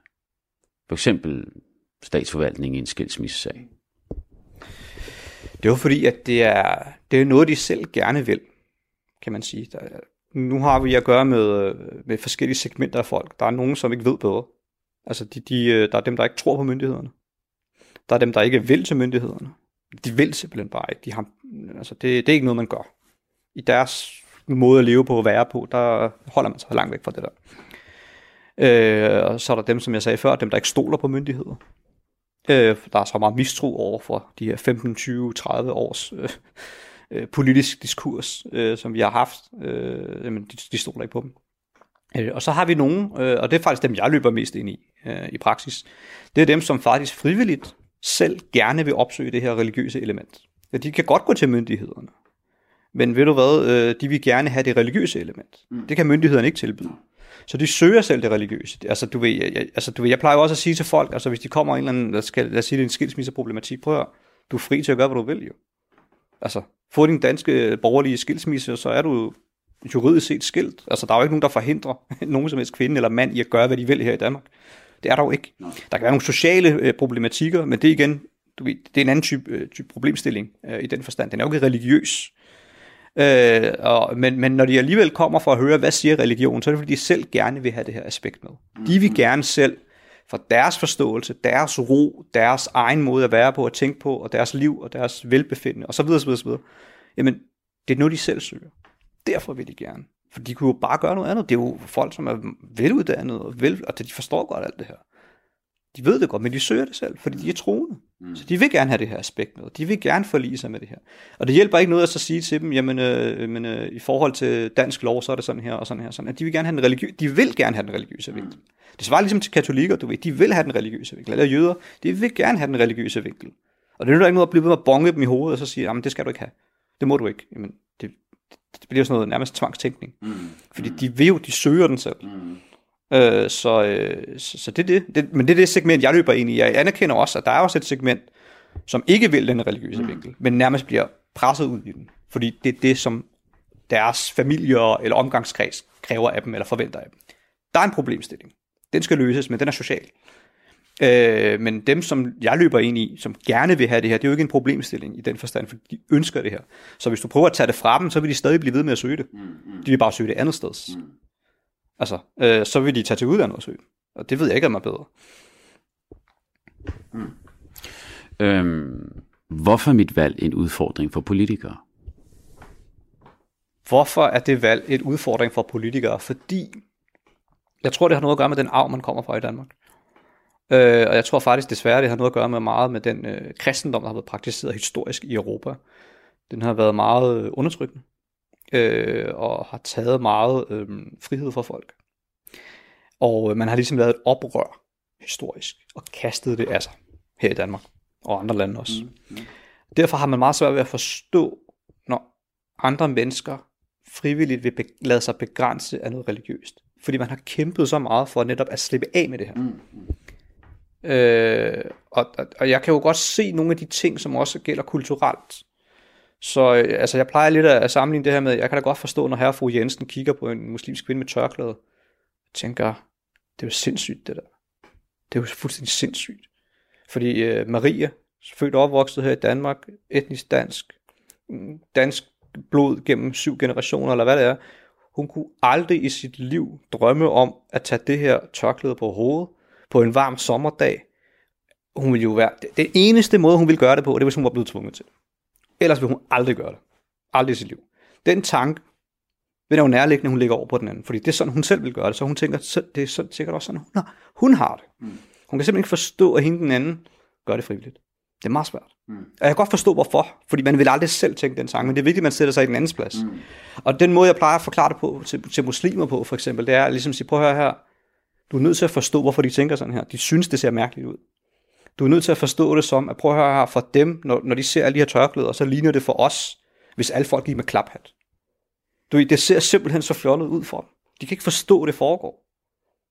For eksempel statsforvaltningen i en skilsmissesag. Det er fordi, at det er, det er noget, de selv gerne vil, kan man sige. Der, nu har vi at gøre med, øh, med forskellige segmenter af folk. Der er nogen, som ikke ved bedre. Altså, de, de, øh, der er dem, der ikke tror på myndighederne. Der er dem, der ikke vil til myndighederne. De vil simpelthen bare ikke. De har, altså, det, det er ikke noget, man gør. I deres måde at leve på og være på, der holder man sig langt væk fra det der. Øh, og så er der dem, som jeg sagde før, dem, der ikke stoler på myndigheder. Øh, der er så meget mistro over for de her 15, 20, 30 års øh, øh, politisk diskurs, øh, som vi har haft. Øh, jamen, de, de stoler ikke på dem. Øh, og så har vi nogen, øh, og det er faktisk dem, jeg løber mest ind i øh, i praksis. Det er dem, som faktisk frivilligt selv gerne vil opsøge det her religiøse element. Ja, de kan godt gå til myndighederne. Men ved du hvad, øh, de vil gerne have det religiøse element. Mm. Det kan myndighederne ikke tilbyde. Så de søger selv det religiøse. Altså, du ved, jeg, altså, du ved, jeg plejer jo også at sige til folk, altså hvis de kommer en eller anden, der skal, lad os sige, det er en skilsmisseproblematik, prøv at du er fri til at gøre, hvad du vil jo. Altså, få din danske borgerlige skilsmisse, så er du juridisk set skilt. Altså, der er jo ikke nogen, der forhindrer nogen som helst kvinde eller mand i at gøre, hvad de vil her i Danmark. Det er der jo ikke. Nej. Der kan være nogle sociale øh, problematikker, men det er igen, du ved, det er en anden type, øh, type problemstilling øh, i den forstand. Den er jo ikke religiøs. Øh, og, men, men når de alligevel kommer for at høre, hvad siger religion, så er det fordi, de selv gerne vil have det her aspekt med. De vil gerne selv, for deres forståelse, deres ro, deres egen måde at være på, at tænke på, og deres liv, og deres velbefindende, og så videre, så videre, så videre. Jamen, det er noget, de selv søger. Derfor vil de gerne. For de kunne jo bare gøre noget andet. Det er jo folk, som er veluddannede, og, vel, og de forstår godt alt det her. De ved det godt, men de søger det selv, fordi de er troende. Mm. Så de vil gerne have det her aspekt med. De vil gerne forlige sig med det her. Og det hjælper ikke noget at så sige til dem, jamen, øh, men, øh, i forhold til dansk lov, så er det sådan her og sådan her. Sådan. At de vil gerne have den religiøse, de vil gerne have den religiøse vinkel. Mm. Det svarer ligesom til katolikker, du ved, de vil have den religiøse vinkel. Eller jøder, de vil gerne have den religiøse vinkel. Og det er jo ikke noget at blive ved med at bonge dem i hovedet, og så sige, jamen det skal du ikke have. Det må du ikke. Jamen, det, det bliver sådan noget nærmest tvangstænkning. Mm. Fordi de vil jo, de søger den selv. Mm. Øh, så, øh, så, så det er det. det. Men det er det segment, jeg løber ind i. Jeg anerkender også, at der er også et segment, som ikke vil den religiøse mm. vinkel, men nærmest bliver presset ud i den. Fordi det er det, som deres familier eller omgangskreds kræver af dem, eller forventer af dem. Der er en problemstilling. Den skal løses, men den er social. Øh, men dem, som jeg løber ind i, som gerne vil have det her, det er jo ikke en problemstilling i den forstand, for de ønsker det her. Så hvis du prøver at tage det fra dem, så vil de stadig blive ved med at søge det. Mm, mm. De vil bare søge det andet sted. Altså, øh, så vil de tage til udlandet og søge. Og det ved jeg ikke, om er bedre. Mm. Øhm, hvorfor er mit valg en udfordring for politikere? Hvorfor er det valg et udfordring for politikere? Fordi jeg tror, det har noget at gøre med den arv, man kommer fra i Danmark. Øh, og jeg tror faktisk desværre, det har noget at gøre med meget med den øh, kristendom, der har været praktiseret historisk i Europa. Den har været meget undertrykkende øh, og har taget meget øh, frihed fra folk. Og øh, man har ligesom lavet et oprør historisk og kastet det af sig her i Danmark og andre lande også. Mm. Mm. Derfor har man meget svært ved at forstå, når andre mennesker frivilligt vil lade sig begrænse af noget religiøst. Fordi man har kæmpet så meget for netop at slippe af med det her. Mm. Øh, og, og jeg kan jo godt se nogle af de ting, som også gælder kulturelt. Så øh, altså, jeg plejer lidt at sammenligne det her med, jeg kan da godt forstå, når herre fru Jensen kigger på en muslimsk kvinde med tørklæde, tænker, det er jo sindssygt det der. Det er jo fuldstændig sindssygt. Fordi øh, Maria, født og opvokset her i Danmark, etnisk dansk, mm, dansk blod gennem syv generationer, eller hvad det er, hun kunne aldrig i sit liv drømme om at tage det her tørklæde på hovedet på en varm sommerdag. Hun ville jo være, det eneste måde, hun ville gøre det på, det var, hvis hun var blevet tvunget til. Ellers ville hun aldrig gøre det. Aldrig i sit liv. Den tanke, vil er jo nærliggende, hun ligger over på den anden. Fordi det er sådan, hun selv vil gøre det. Så hun tænker, så, det er sikkert også sådan, hun har, hun har det. Mm. Hun kan simpelthen ikke forstå, at hende den anden gør det frivilligt. Det er meget svært. Mm. Og jeg kan godt forstå, hvorfor. Fordi man vil aldrig selv tænke den tanke, men det er vigtigt, at man sætter sig i den andens plads. Mm. Og den måde, jeg plejer at forklare det på til, til muslimer på, for eksempel, det er ligesom at sige, prøv at høre her, du er nødt til at forstå, hvorfor de tænker sådan her. De synes, det ser mærkeligt ud. Du er nødt til at forstå det som, at prøv at høre her, for dem, når, når de ser alle de her tørklæder, så ligner det for os, hvis alle folk gik med klaphat. Du, det ser simpelthen så fjollet ud for dem. De kan ikke forstå, det foregår.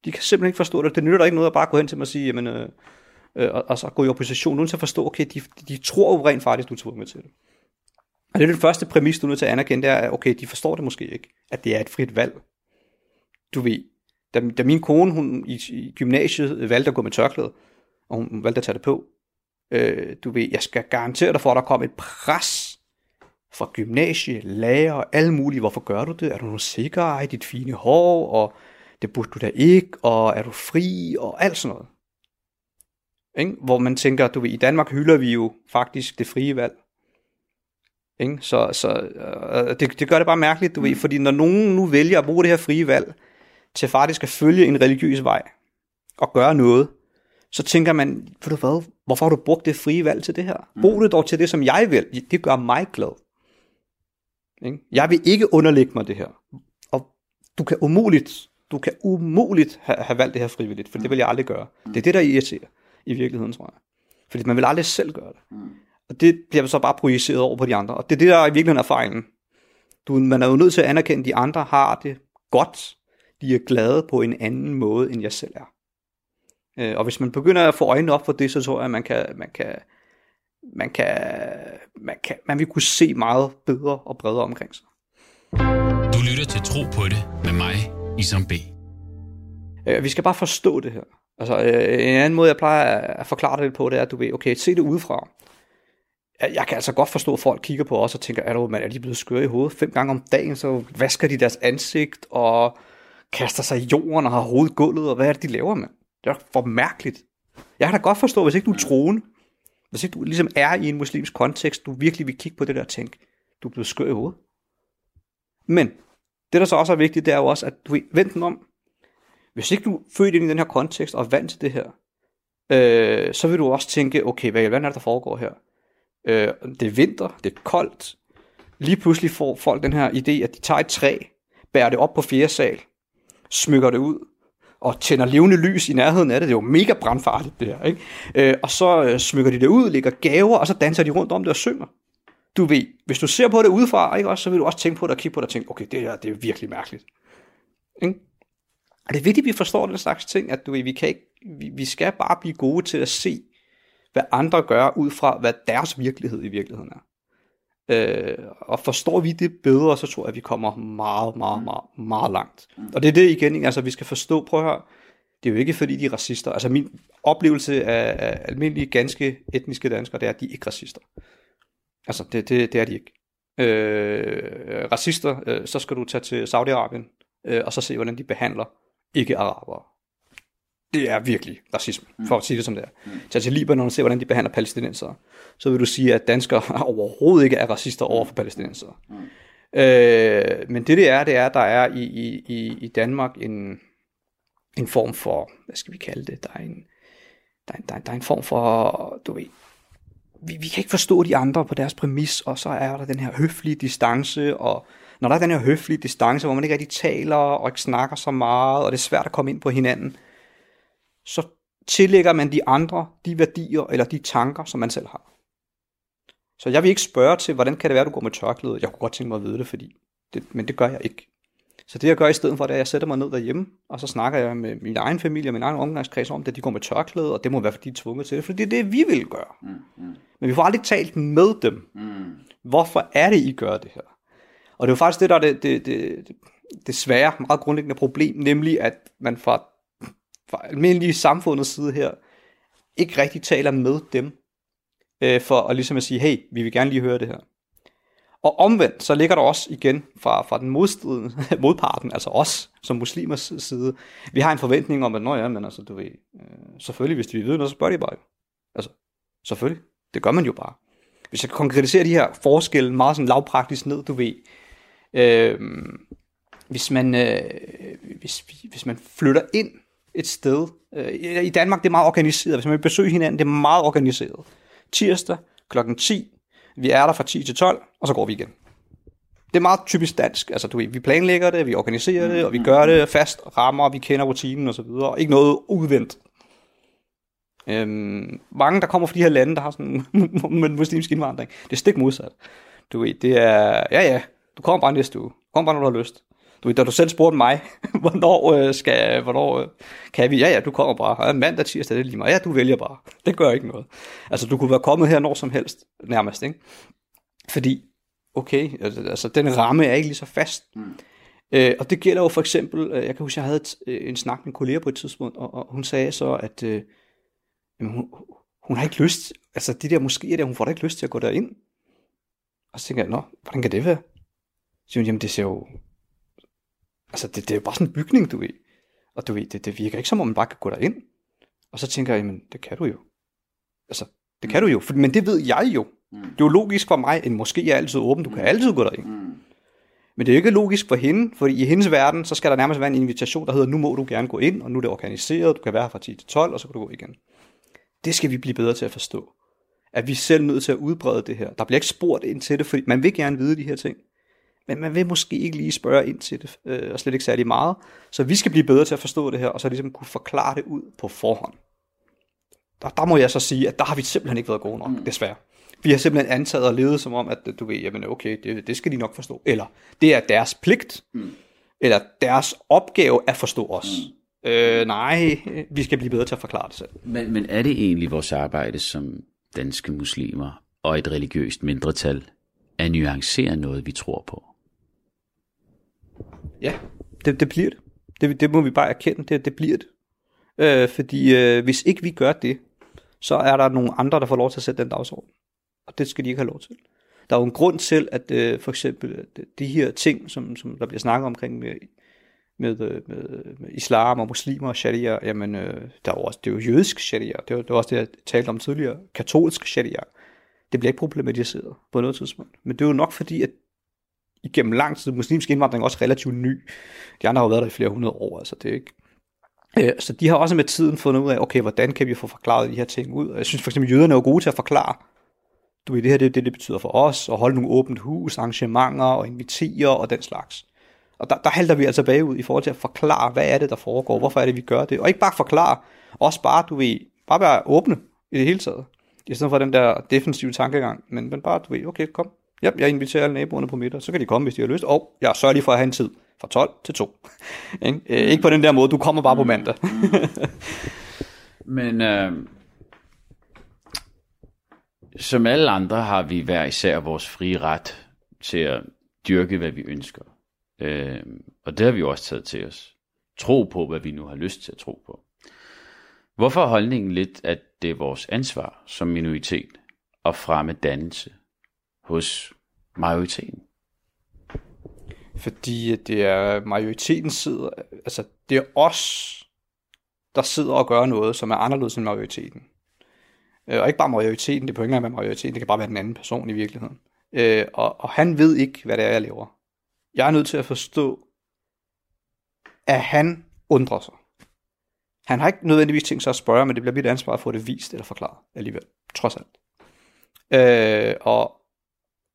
De kan simpelthen ikke forstå det. Det nytter ikke noget at bare gå hen til mig og sige, jamen, øh, øh, og, og så gå i opposition. Nu til at forstå, okay, de, de tror jo rent faktisk, du er tvunget til det. Og det er den første præmis, du er nødt til at anerkende, det er, at okay, de forstår det måske ikke, at det er et frit valg. Du ved, da, da min kone hun, i, i gymnasiet valgte at gå med tørklæde, og hun valgte at tage det på, øh, du ved, jeg skal garantere dig for, at der kommer et pres fra gymnasie, lærer og alle mulige. Hvorfor gør du det? Er du nu sikker i dit fine hår? Og det burde du da ikke? Og er du fri? Og alt sådan noget. Ikke? Hvor man tænker, du ved, i Danmark hylder vi jo faktisk det frie valg. Ikke? Så, så øh, det, det gør det bare mærkeligt, du ved, fordi når nogen nu vælger at bruge det her frie valg til faktisk at følge en religiøs vej og gøre noget, så tænker man, ved du hvad, hvorfor har du brugt det frie valg til det her? Brug det dog til det, som jeg vil. Det gør mig glad. Ikke? Jeg vil ikke underlægge mig det her. Og du kan umuligt, du kan umuligt have, have valgt det her frivilligt, for det vil jeg aldrig gøre. Det er det, der irriterer i virkeligheden, tror jeg. Fordi man vil aldrig selv gøre det. Og det bliver så bare projiceret over på de andre. Og det er det, der i virkeligheden er fejlen. Du, man er jo nødt til at anerkende, at de andre har det godt. De er glade på en anden måde, end jeg selv er. Øh, og hvis man begynder at få øjnene op for det, så tror jeg, at man kan, man kan, man kan, man kan, man vil kunne se meget bedre og bredere omkring sig. Du lytter til Tro på det med mig, Isam B. Øh, vi skal bare forstå det her. Altså, øh, en anden måde, jeg plejer at forklare det lidt på, det er, at du ved, okay, se det udefra. Jeg kan altså godt forstå, at folk kigger på os og tænker, er, du, man, er de blevet skøre i hovedet fem gange om dagen, så vasker de deres ansigt og kaster sig i jorden og har hovedet gulvet, og hvad er det, de laver med? Det er for mærkeligt. Jeg kan da godt forstå, hvis ikke du er troende, hvis ikke du ligesom er i en muslimsk kontekst, du virkelig vil kigge på det der og tænke, du er blevet skør i hovedet. Men det, der så også er vigtigt, det er jo også, at du vent den om. Hvis ikke du er født ind i den her kontekst og er vant til det her, øh, så vil du også tænke, okay, hvad, hvad er det, der foregår her? Øh, det er vinter, det er koldt. Lige pludselig får folk den her idé, at de tager et træ, bærer det op på fjerde sal, smykker det ud, og tænder levende lys i nærheden af det. Det er jo mega brandfarligt, det her. Ikke? Øh, og så øh, smykker de det ud, lægger gaver, og så danser de rundt om det og synger. Du ved, hvis du ser på det udefra, ikke, også, så vil du også tænke på det og kigge på det og tænke, okay, det her det er virkelig mærkeligt. Ikke? Og det er vigtigt, at vi forstår den slags ting, at du ved, vi, kan ikke, vi, vi skal bare blive gode til at se, hvad andre gør, ud fra hvad deres virkelighed i virkeligheden er. Øh, og forstår vi det bedre, så tror jeg, at vi kommer meget, meget, meget, meget langt. Og det er det igen, altså vi skal forstå, prøv at høre, det er jo ikke fordi, de er racister. Altså min oplevelse af almindelige, ganske etniske danskere, det er, at de er ikke racister. Altså, det, det, det er de ikke. Øh, racister, øh, så skal du tage til Saudi-Arabien, øh, og så se, hvordan de behandler ikke-arabere. Det er virkelig racisme, for at sige det som det er. Mm. Tag til Libanon og se, hvordan de behandler palæstinensere. Så vil du sige, at danskere overhovedet ikke er racister over for palæstinensere. Mm. Øh, men det det er, det er, at der er i, i, i Danmark en, en form for, hvad skal vi kalde det, der er en, der er, der er, der er en form for, du ved, vi, vi kan ikke forstå de andre på deres præmis, og så er der den her høflige distance, og når der er den her høflige distance, hvor man ikke rigtig taler og ikke snakker så meget, og det er svært at komme ind på hinanden, så tillægger man de andre de værdier eller de tanker, som man selv har. Så jeg vil ikke spørge til, hvordan kan det være, du går med tørklæde? Jeg kunne godt tænke mig at vide det, fordi det, men det gør jeg ikke. Så det jeg gør i stedet for, det er, at jeg sætter mig ned derhjemme, og så snakker jeg med min egen familie og min egen omgangskreds om, at de går med tørklæde, og det må være, fordi de er tvunget til det, for det er det, vi vil gøre. Mm, mm. Men vi får aldrig talt med dem. Mm. Hvorfor er det, I gør det her? Og det er jo faktisk det, der er det, det, det, det, det svære, meget grundlæggende problem, nemlig at man fra, fra almindelige samfundets side her, ikke rigtig taler med dem, øh, for at ligesom at sige, hey, vi vil gerne lige høre det her. Og omvendt, så ligger der også igen fra, fra den modstriden, modparten, altså os som muslimers side, vi har en forventning om, at nå ja, men altså, du ved, øh, selvfølgelig, hvis de vil vide noget, så spørger de bare. Altså, selvfølgelig. Det gør man jo bare. Hvis jeg konkretiserer de her forskelle meget sådan lavpraktisk ned, du ved, øh, hvis, man, øh, hvis, hvis man flytter ind et sted, øh, i Danmark det er meget organiseret, hvis man vil besøge hinanden, det er meget organiseret. tirsdag klokken 10. Vi er der fra 10 til 12, og så går vi igen. Det er meget typisk dansk. Altså, du ved, vi planlægger det, vi organiserer det, og vi gør det fast, rammer, vi kender rutinen og så videre. Ikke noget udvendt. Øhm, mange, der kommer fra de her lande, der har sådan med muslimsk indvandring, det er stik modsat. Du ved, det er, ja ja, du kommer bare næste uge. Kom bare, når du har lyst. Du da du selv spurgte mig, hvornår, øh, skal, hvornår øh, kan vi? Ja, ja, du kommer bare. Ja, mandag, tirsdag, det er lige meget. Ja, du vælger bare. Det gør ikke noget. Altså, du kunne være kommet her når som helst, nærmest, ikke? Fordi, okay, altså, den ramme er ikke lige så fast. Mm. Øh, og det gælder jo for eksempel, øh, jeg kan huske, jeg havde et, øh, en snak med en kollega på et tidspunkt, og, og hun sagde så, at øh, jamen, hun, hun har ikke lyst, altså de der måske der, hun får da ikke lyst til at gå derind. Og så tænker jeg, nå, hvordan kan det være? Så siger hun, jamen det ser jo, altså det, det er jo bare sådan en bygning, du ved. Og du ved, det, det virker ikke som om man bare kan gå derind. Og så tænker jeg, jamen det kan du jo. Altså, det kan du jo, for, men det ved jeg jo. Mm. Det er jo logisk for mig, en måske er altid åben, du kan altid gå derind. Mm. Men det er jo ikke logisk for hende, for i hendes verden, så skal der nærmest være en invitation, der hedder, nu må du gerne gå ind, og nu er det organiseret, du kan være her fra 10 til 12, og så kan du gå igen. Det skal vi blive bedre til at forstå. At vi er selv nødt til at udbrede det her. Der bliver ikke spurgt ind til det, fordi man vil gerne vide de her ting. Men man vil måske ikke lige spørge ind til det, øh, og slet ikke særlig meget. Så vi skal blive bedre til at forstå det her, og så ligesom kunne forklare det ud på forhånd. Der, der må jeg så sige, at der har vi simpelthen ikke været gode nok, mm. desværre. Vi har simpelthen antaget og levet som om, at du ved, jamen okay, det, det skal de nok forstå. Eller det er deres pligt, mm. eller deres opgave at forstå os. Mm. Øh, nej, vi skal blive bedre til at forklare det selv. Men, men er det egentlig vores arbejde som danske muslimer og et religiøst mindretal at nuancere noget, vi tror på? Ja, det, det bliver det. det. Det må vi bare erkende, det, det bliver det. Øh, fordi øh, hvis ikke vi gør det, så er der nogle andre, der får lov til at sætte den dagsorden. Og det skal de ikke have lov til. Der er jo en grund til, at øh, for eksempel at de her ting, som, som der bliver snakket omkring med, med, øh, med, med islam og muslimer og sharia, jamen øh, der er jo også, det er jo jødisk sharia, det var, det var også det, jeg talte om tidligere, katolsk sharia. Det bliver ikke problematiseret på noget tidspunkt. Men det er jo nok fordi, at igennem lang tid, muslimsk indvandring er også relativt ny. De andre har jo været der i flere hundrede år, altså det er ikke... Øh, så de har også med tiden fundet ud af, okay, hvordan kan vi få forklaret de her ting ud? Jeg synes for eksempel, jøderne er gode til at forklare, du ved, det her det det, det betyder for os, og holde nogle åbent hus, arrangementer og invitere og den slags. Og der, der halter vi altså bagud i forhold til at forklare, hvad er det, der foregår, hvorfor er det, vi gør det. Og ikke bare forklare, også bare, du ved, bare være åbne i det hele taget. I stedet for den der defensive tankegang. Men, men bare, du ved, okay, kom. Ja, jeg inviterer alle naboerne på middag, så kan de komme, hvis de har lyst. Og jeg sørger lige for at have en tid fra 12 til 2. ikke? Øh, ikke på den der måde, du kommer bare på mandag. men øh, som alle andre har vi hver især vores frie ret til at dyrke, hvad vi ønsker. Øh, og det har vi også taget til os. Tro på, hvad vi nu har lyst til at tro på. Hvorfor er holdningen lidt, at det er vores ansvar som minoritet at fremme dannelse hos majoriteten? Fordi det er majoriteten sidder, altså det er os, der sidder og gør noget, som er anderledes end majoriteten. Øh, og ikke bare majoriteten, det er på ikke være majoriteten, det kan bare være den anden person i virkeligheden. Øh, og, og han ved ikke, hvad det er, jeg laver. Jeg er nødt til at forstå, at han undrer sig. Han har ikke nødvendigvis tænkt sig at spørge, men det bliver mit ansvar at få det vist eller forklaret alligevel, trods alt. Øh, og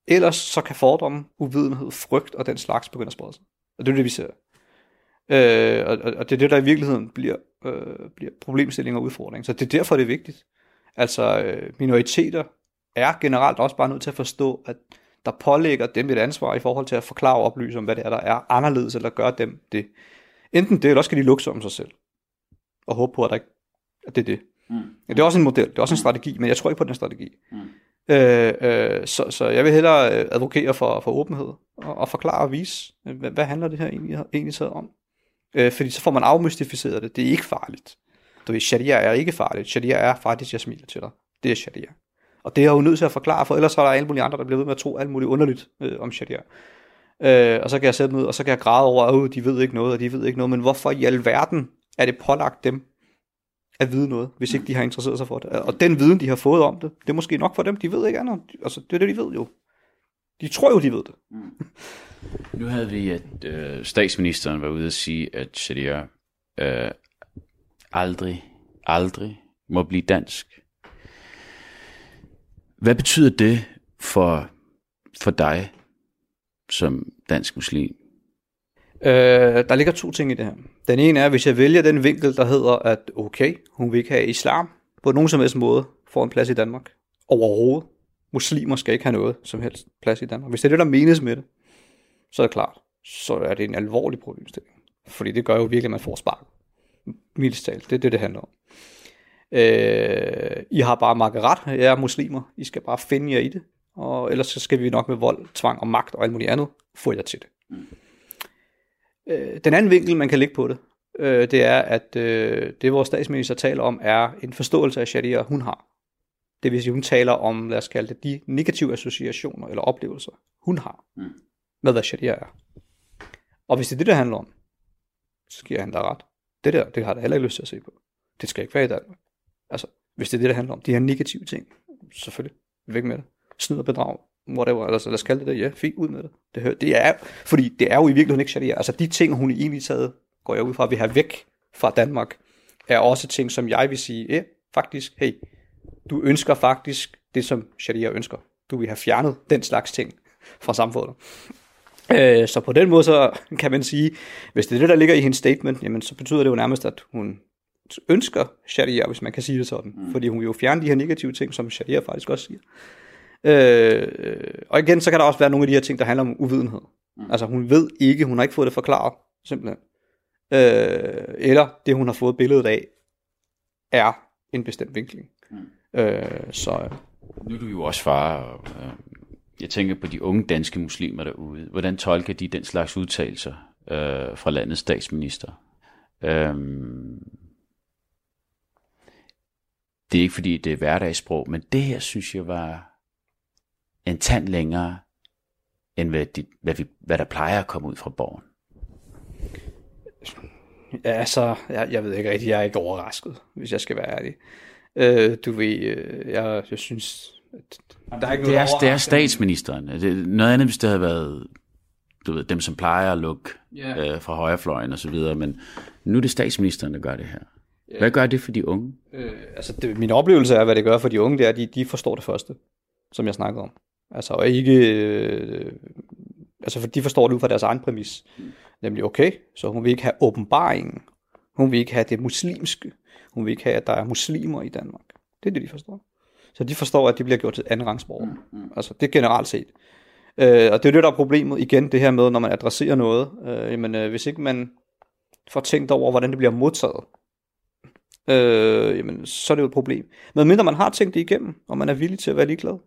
ellers så kan fordomme, uvidenhed, frygt og den slags begynde at sprede sig. Og det er det, vi ser. Øh, og, og det er det, der i virkeligheden bliver, øh, bliver problemstilling og udfordring. Så det er derfor, det er vigtigt. Altså, øh, minoriteter er generelt også bare nødt til at forstå, at der pålægger dem et ansvar i forhold til at forklare og oplyse om, hvad det er, der er anderledes, eller gøre dem det. Enten det, eller også skal de lukke om sig selv. Og håbe på, at, der ikke, at det er det. Mm. Ja, det er også en model, det er også en strategi, men jeg tror ikke på den strategi. Mm. Øh, øh, så, så jeg vil hellere øh, advokere for, for åbenhed, og, og forklare og vise, øh, hvad, hvad handler det her egentlig, egentlig så om. Øh, fordi så får man afmystificeret det. Det er ikke farligt. Du ved, sharia er ikke farligt. Sharia er faktisk, jeg smiler til dig. Det er sharia. Og det er jeg jo nødt til at forklare, for ellers er der alle mulige andre, der bliver ved med at tro alt muligt underligt øh, om sharia. Øh, og så kan jeg sætte mig ud, og så kan jeg græde over, at de ved ikke noget, og de ved ikke noget, men hvorfor i alverden er det pålagt dem at vide noget, hvis ikke de har interesseret sig for det. Og den viden, de har fået om det, det er måske nok for dem, de ved ikke andet. Altså, det er det, de ved jo. De tror jo, de ved det. Mm. Nu havde vi, at øh, statsministeren var ude at sige, at sharia øh, aldrig, aldrig må blive dansk. Hvad betyder det for, for dig som dansk muslim? Øh, der ligger to ting i det her. Den ene er, hvis jeg vælger den vinkel, der hedder, at okay, hun vil ikke have islam på nogen som helst måde får en plads i Danmark. Overhovedet. Muslimer skal ikke have noget som helst plads i Danmark. Hvis det er det, der menes med det, så er det klart, så er det en alvorlig problemstilling. Fordi det gør jo virkelig, at man får spark. Mildest talt. Det er det, det handler om. Øh, I har bare makket ret, jeg er muslimer. I skal bare finde jer i det. Og ellers så skal vi nok med vold, tvang og magt og alt muligt andet få jer til det. Øh, den anden vinkel, man kan lægge på det, øh, det er, at øh, det, vores statsminister taler om, er en forståelse af sharia, hun har. Det vil sige, hun taler om, lad os kalde det, de negative associationer eller oplevelser, hun har mm. med, hvad sharia er. Og hvis det er det, det handler om, så giver han da ret. Det der, det har jeg heller ikke lyst til at se på. Det skal ikke være i Danmark. Altså, hvis det er det, det handler om, de her negative ting, selvfølgelig, væk med det. Snyd og bedrag, whatever, altså lad os kalde det det, ja, fint ud med det. Det, det er, fordi det er jo i virkeligheden ikke sharia. Altså de ting, hun i egentlig taget, går jeg ud fra, at vi har væk fra Danmark, er også ting, som jeg vil sige, ja, faktisk, hey, du ønsker faktisk det, som sharia ønsker. Du vil have fjernet den slags ting fra samfundet. Øh, så på den måde, så kan man sige, hvis det er det, der ligger i hendes statement, jamen så betyder det jo nærmest, at hun ønsker sharia, hvis man kan sige det sådan. Mm. Fordi hun vil jo fjerne de her negative ting, som sharia faktisk også siger. Øh, og igen, så kan der også være nogle af de her ting, der handler om uvidenhed. Mm. Altså hun ved ikke, hun har ikke fået det forklaret, simpelthen. Øh, eller det, hun har fået billedet af, er en bestemt vinkling. Mm. Øh, så... Nu er du jo også far, og øh, jeg tænker på de unge danske muslimer derude. Hvordan tolker de den slags udtalelser øh, fra landets statsminister? Øh, det er ikke fordi, det er hverdagssprog, men det her synes jeg var en tand længere, end hvad, de, hvad, vi, hvad der plejer at komme ud fra borgen. Ja, altså, jeg, jeg ved ikke rigtigt, jeg er ikke overrasket, hvis jeg skal være ærlig. Øh, du ved, øh, jeg, jeg synes, at der er ikke det, er, det er statsministeren. Det er noget andet, hvis det havde været du ved, dem, som plejer at lukke yeah. øh, fra højrefløjen og så videre, men nu er det statsministeren, der gør det her. Hvad gør det for de unge? Øh, altså, det, min oplevelse er, hvad det gør for de unge, det er, at de, de forstår det første, som jeg snakkede om. Altså, og ikke... Øh, altså, for de forstår det ud fra deres egen præmis. Nemlig, okay, så hun vil ikke have åbenbaringen. Hun vil ikke have det muslimske. Hun vil ikke have, at der er muslimer i Danmark. Det er det, de forstår. Så de forstår, at de bliver gjort til anden rangsborger. Mm, mm. Altså, det er generelt set. Øh, og det er det, der er problemet igen, det her med, når man adresserer noget. Øh, jamen, øh, hvis ikke man får tænkt over, hvordan det bliver modtaget, øh, jamen, så er det jo et problem. Men mindre man har tænkt det igennem, og man er villig til at være ligeglad.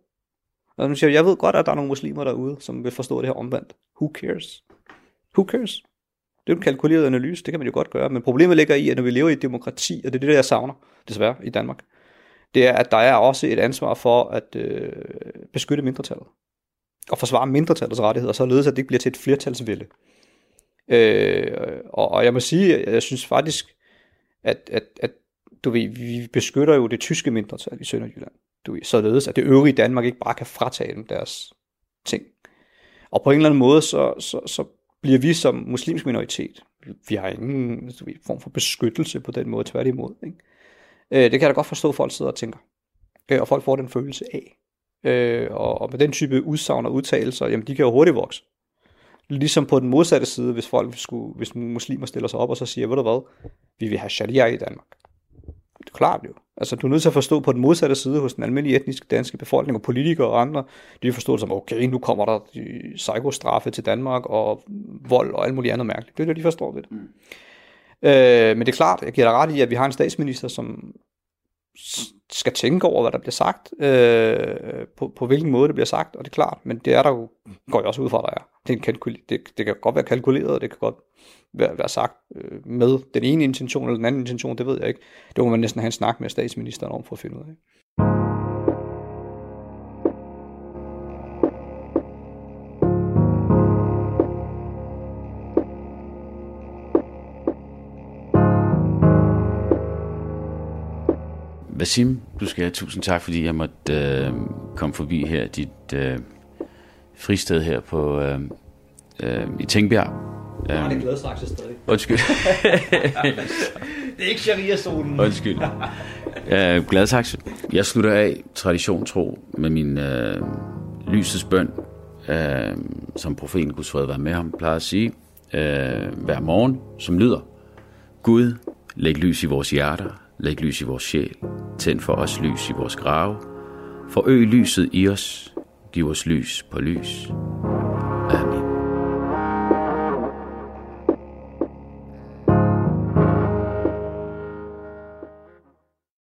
Og man siger, jeg ved godt, at der er nogle muslimer derude, som vil forstå det her omvendt. Who cares? Who cares? Det er en kalkuleret analyse, det kan man jo godt gøre, men problemet ligger i, at når vi lever i et demokrati, og det er det, jeg savner, desværre, i Danmark, det er, at der er også et ansvar for at øh, beskytte mindretallet, og forsvare mindretallets rettigheder, således at det ikke bliver til et flertalsvælde. Øh, og, og jeg må sige, jeg synes faktisk, at, at, at du ved, vi beskytter jo det tyske mindretal i Sønderjylland, du således at det øvrige Danmark ikke bare kan fratage dem deres ting. Og på en eller anden måde, så, så, så bliver vi som muslimsk minoritet, vi har ingen altså, ved, form for beskyttelse på den måde, tværtimod. Ikke? Øh, det kan jeg da godt forstå, at folk sidder og tænker. Øh, og folk får den følelse af. Øh, og, og med den type udsagn og udtalelser, jamen de kan jo hurtigt vokse. Ligesom på den modsatte side, hvis folk skulle, hvis muslimer stiller sig op og så siger, ved du hvad, vi vil have sharia i Danmark. Det er klart jo. Altså, du er nødt til at forstå på den modsatte side hos den almindelige etniske danske befolkning og politikere og andre. De forstår det som, okay, nu kommer der psykostraffe til Danmark og vold og alt muligt andet mærkeligt. Det er det, de forstår ved det. Mm. Øh, men det er klart, jeg giver dig ret i, at vi har en statsminister, som skal tænke over, hvad der bliver sagt, øh, på, på hvilken måde det bliver sagt, og det er klart, men det er der jo, går jeg også ud fra, der er. Det, kan, det, det kan godt være kalkuleret, det kan godt være, være sagt øh, med den ene intention eller den anden intention, det ved jeg ikke. Det må man næsten have en snak med statsministeren om for at finde ud af. Vasim, du skal have tusind tak, fordi jeg måtte øh, komme forbi her, dit øh, fristed her på øh, øh, i Tingbjerg. Jeg har det glædestraks stadig. Undskyld. det er ikke sharia-zonen. Undskyld. Uh, glad tak. Jeg slutter af tradition tro med min uh, lysets bøn, uh, som profeten Guds fred være med ham, plejer at sige, uh, hver morgen, som lyder, Gud, læg lys i vores hjerter, læg lys i vores sjæl, tænd for os lys i vores grave, forøg lyset i os, giv os lys på lys.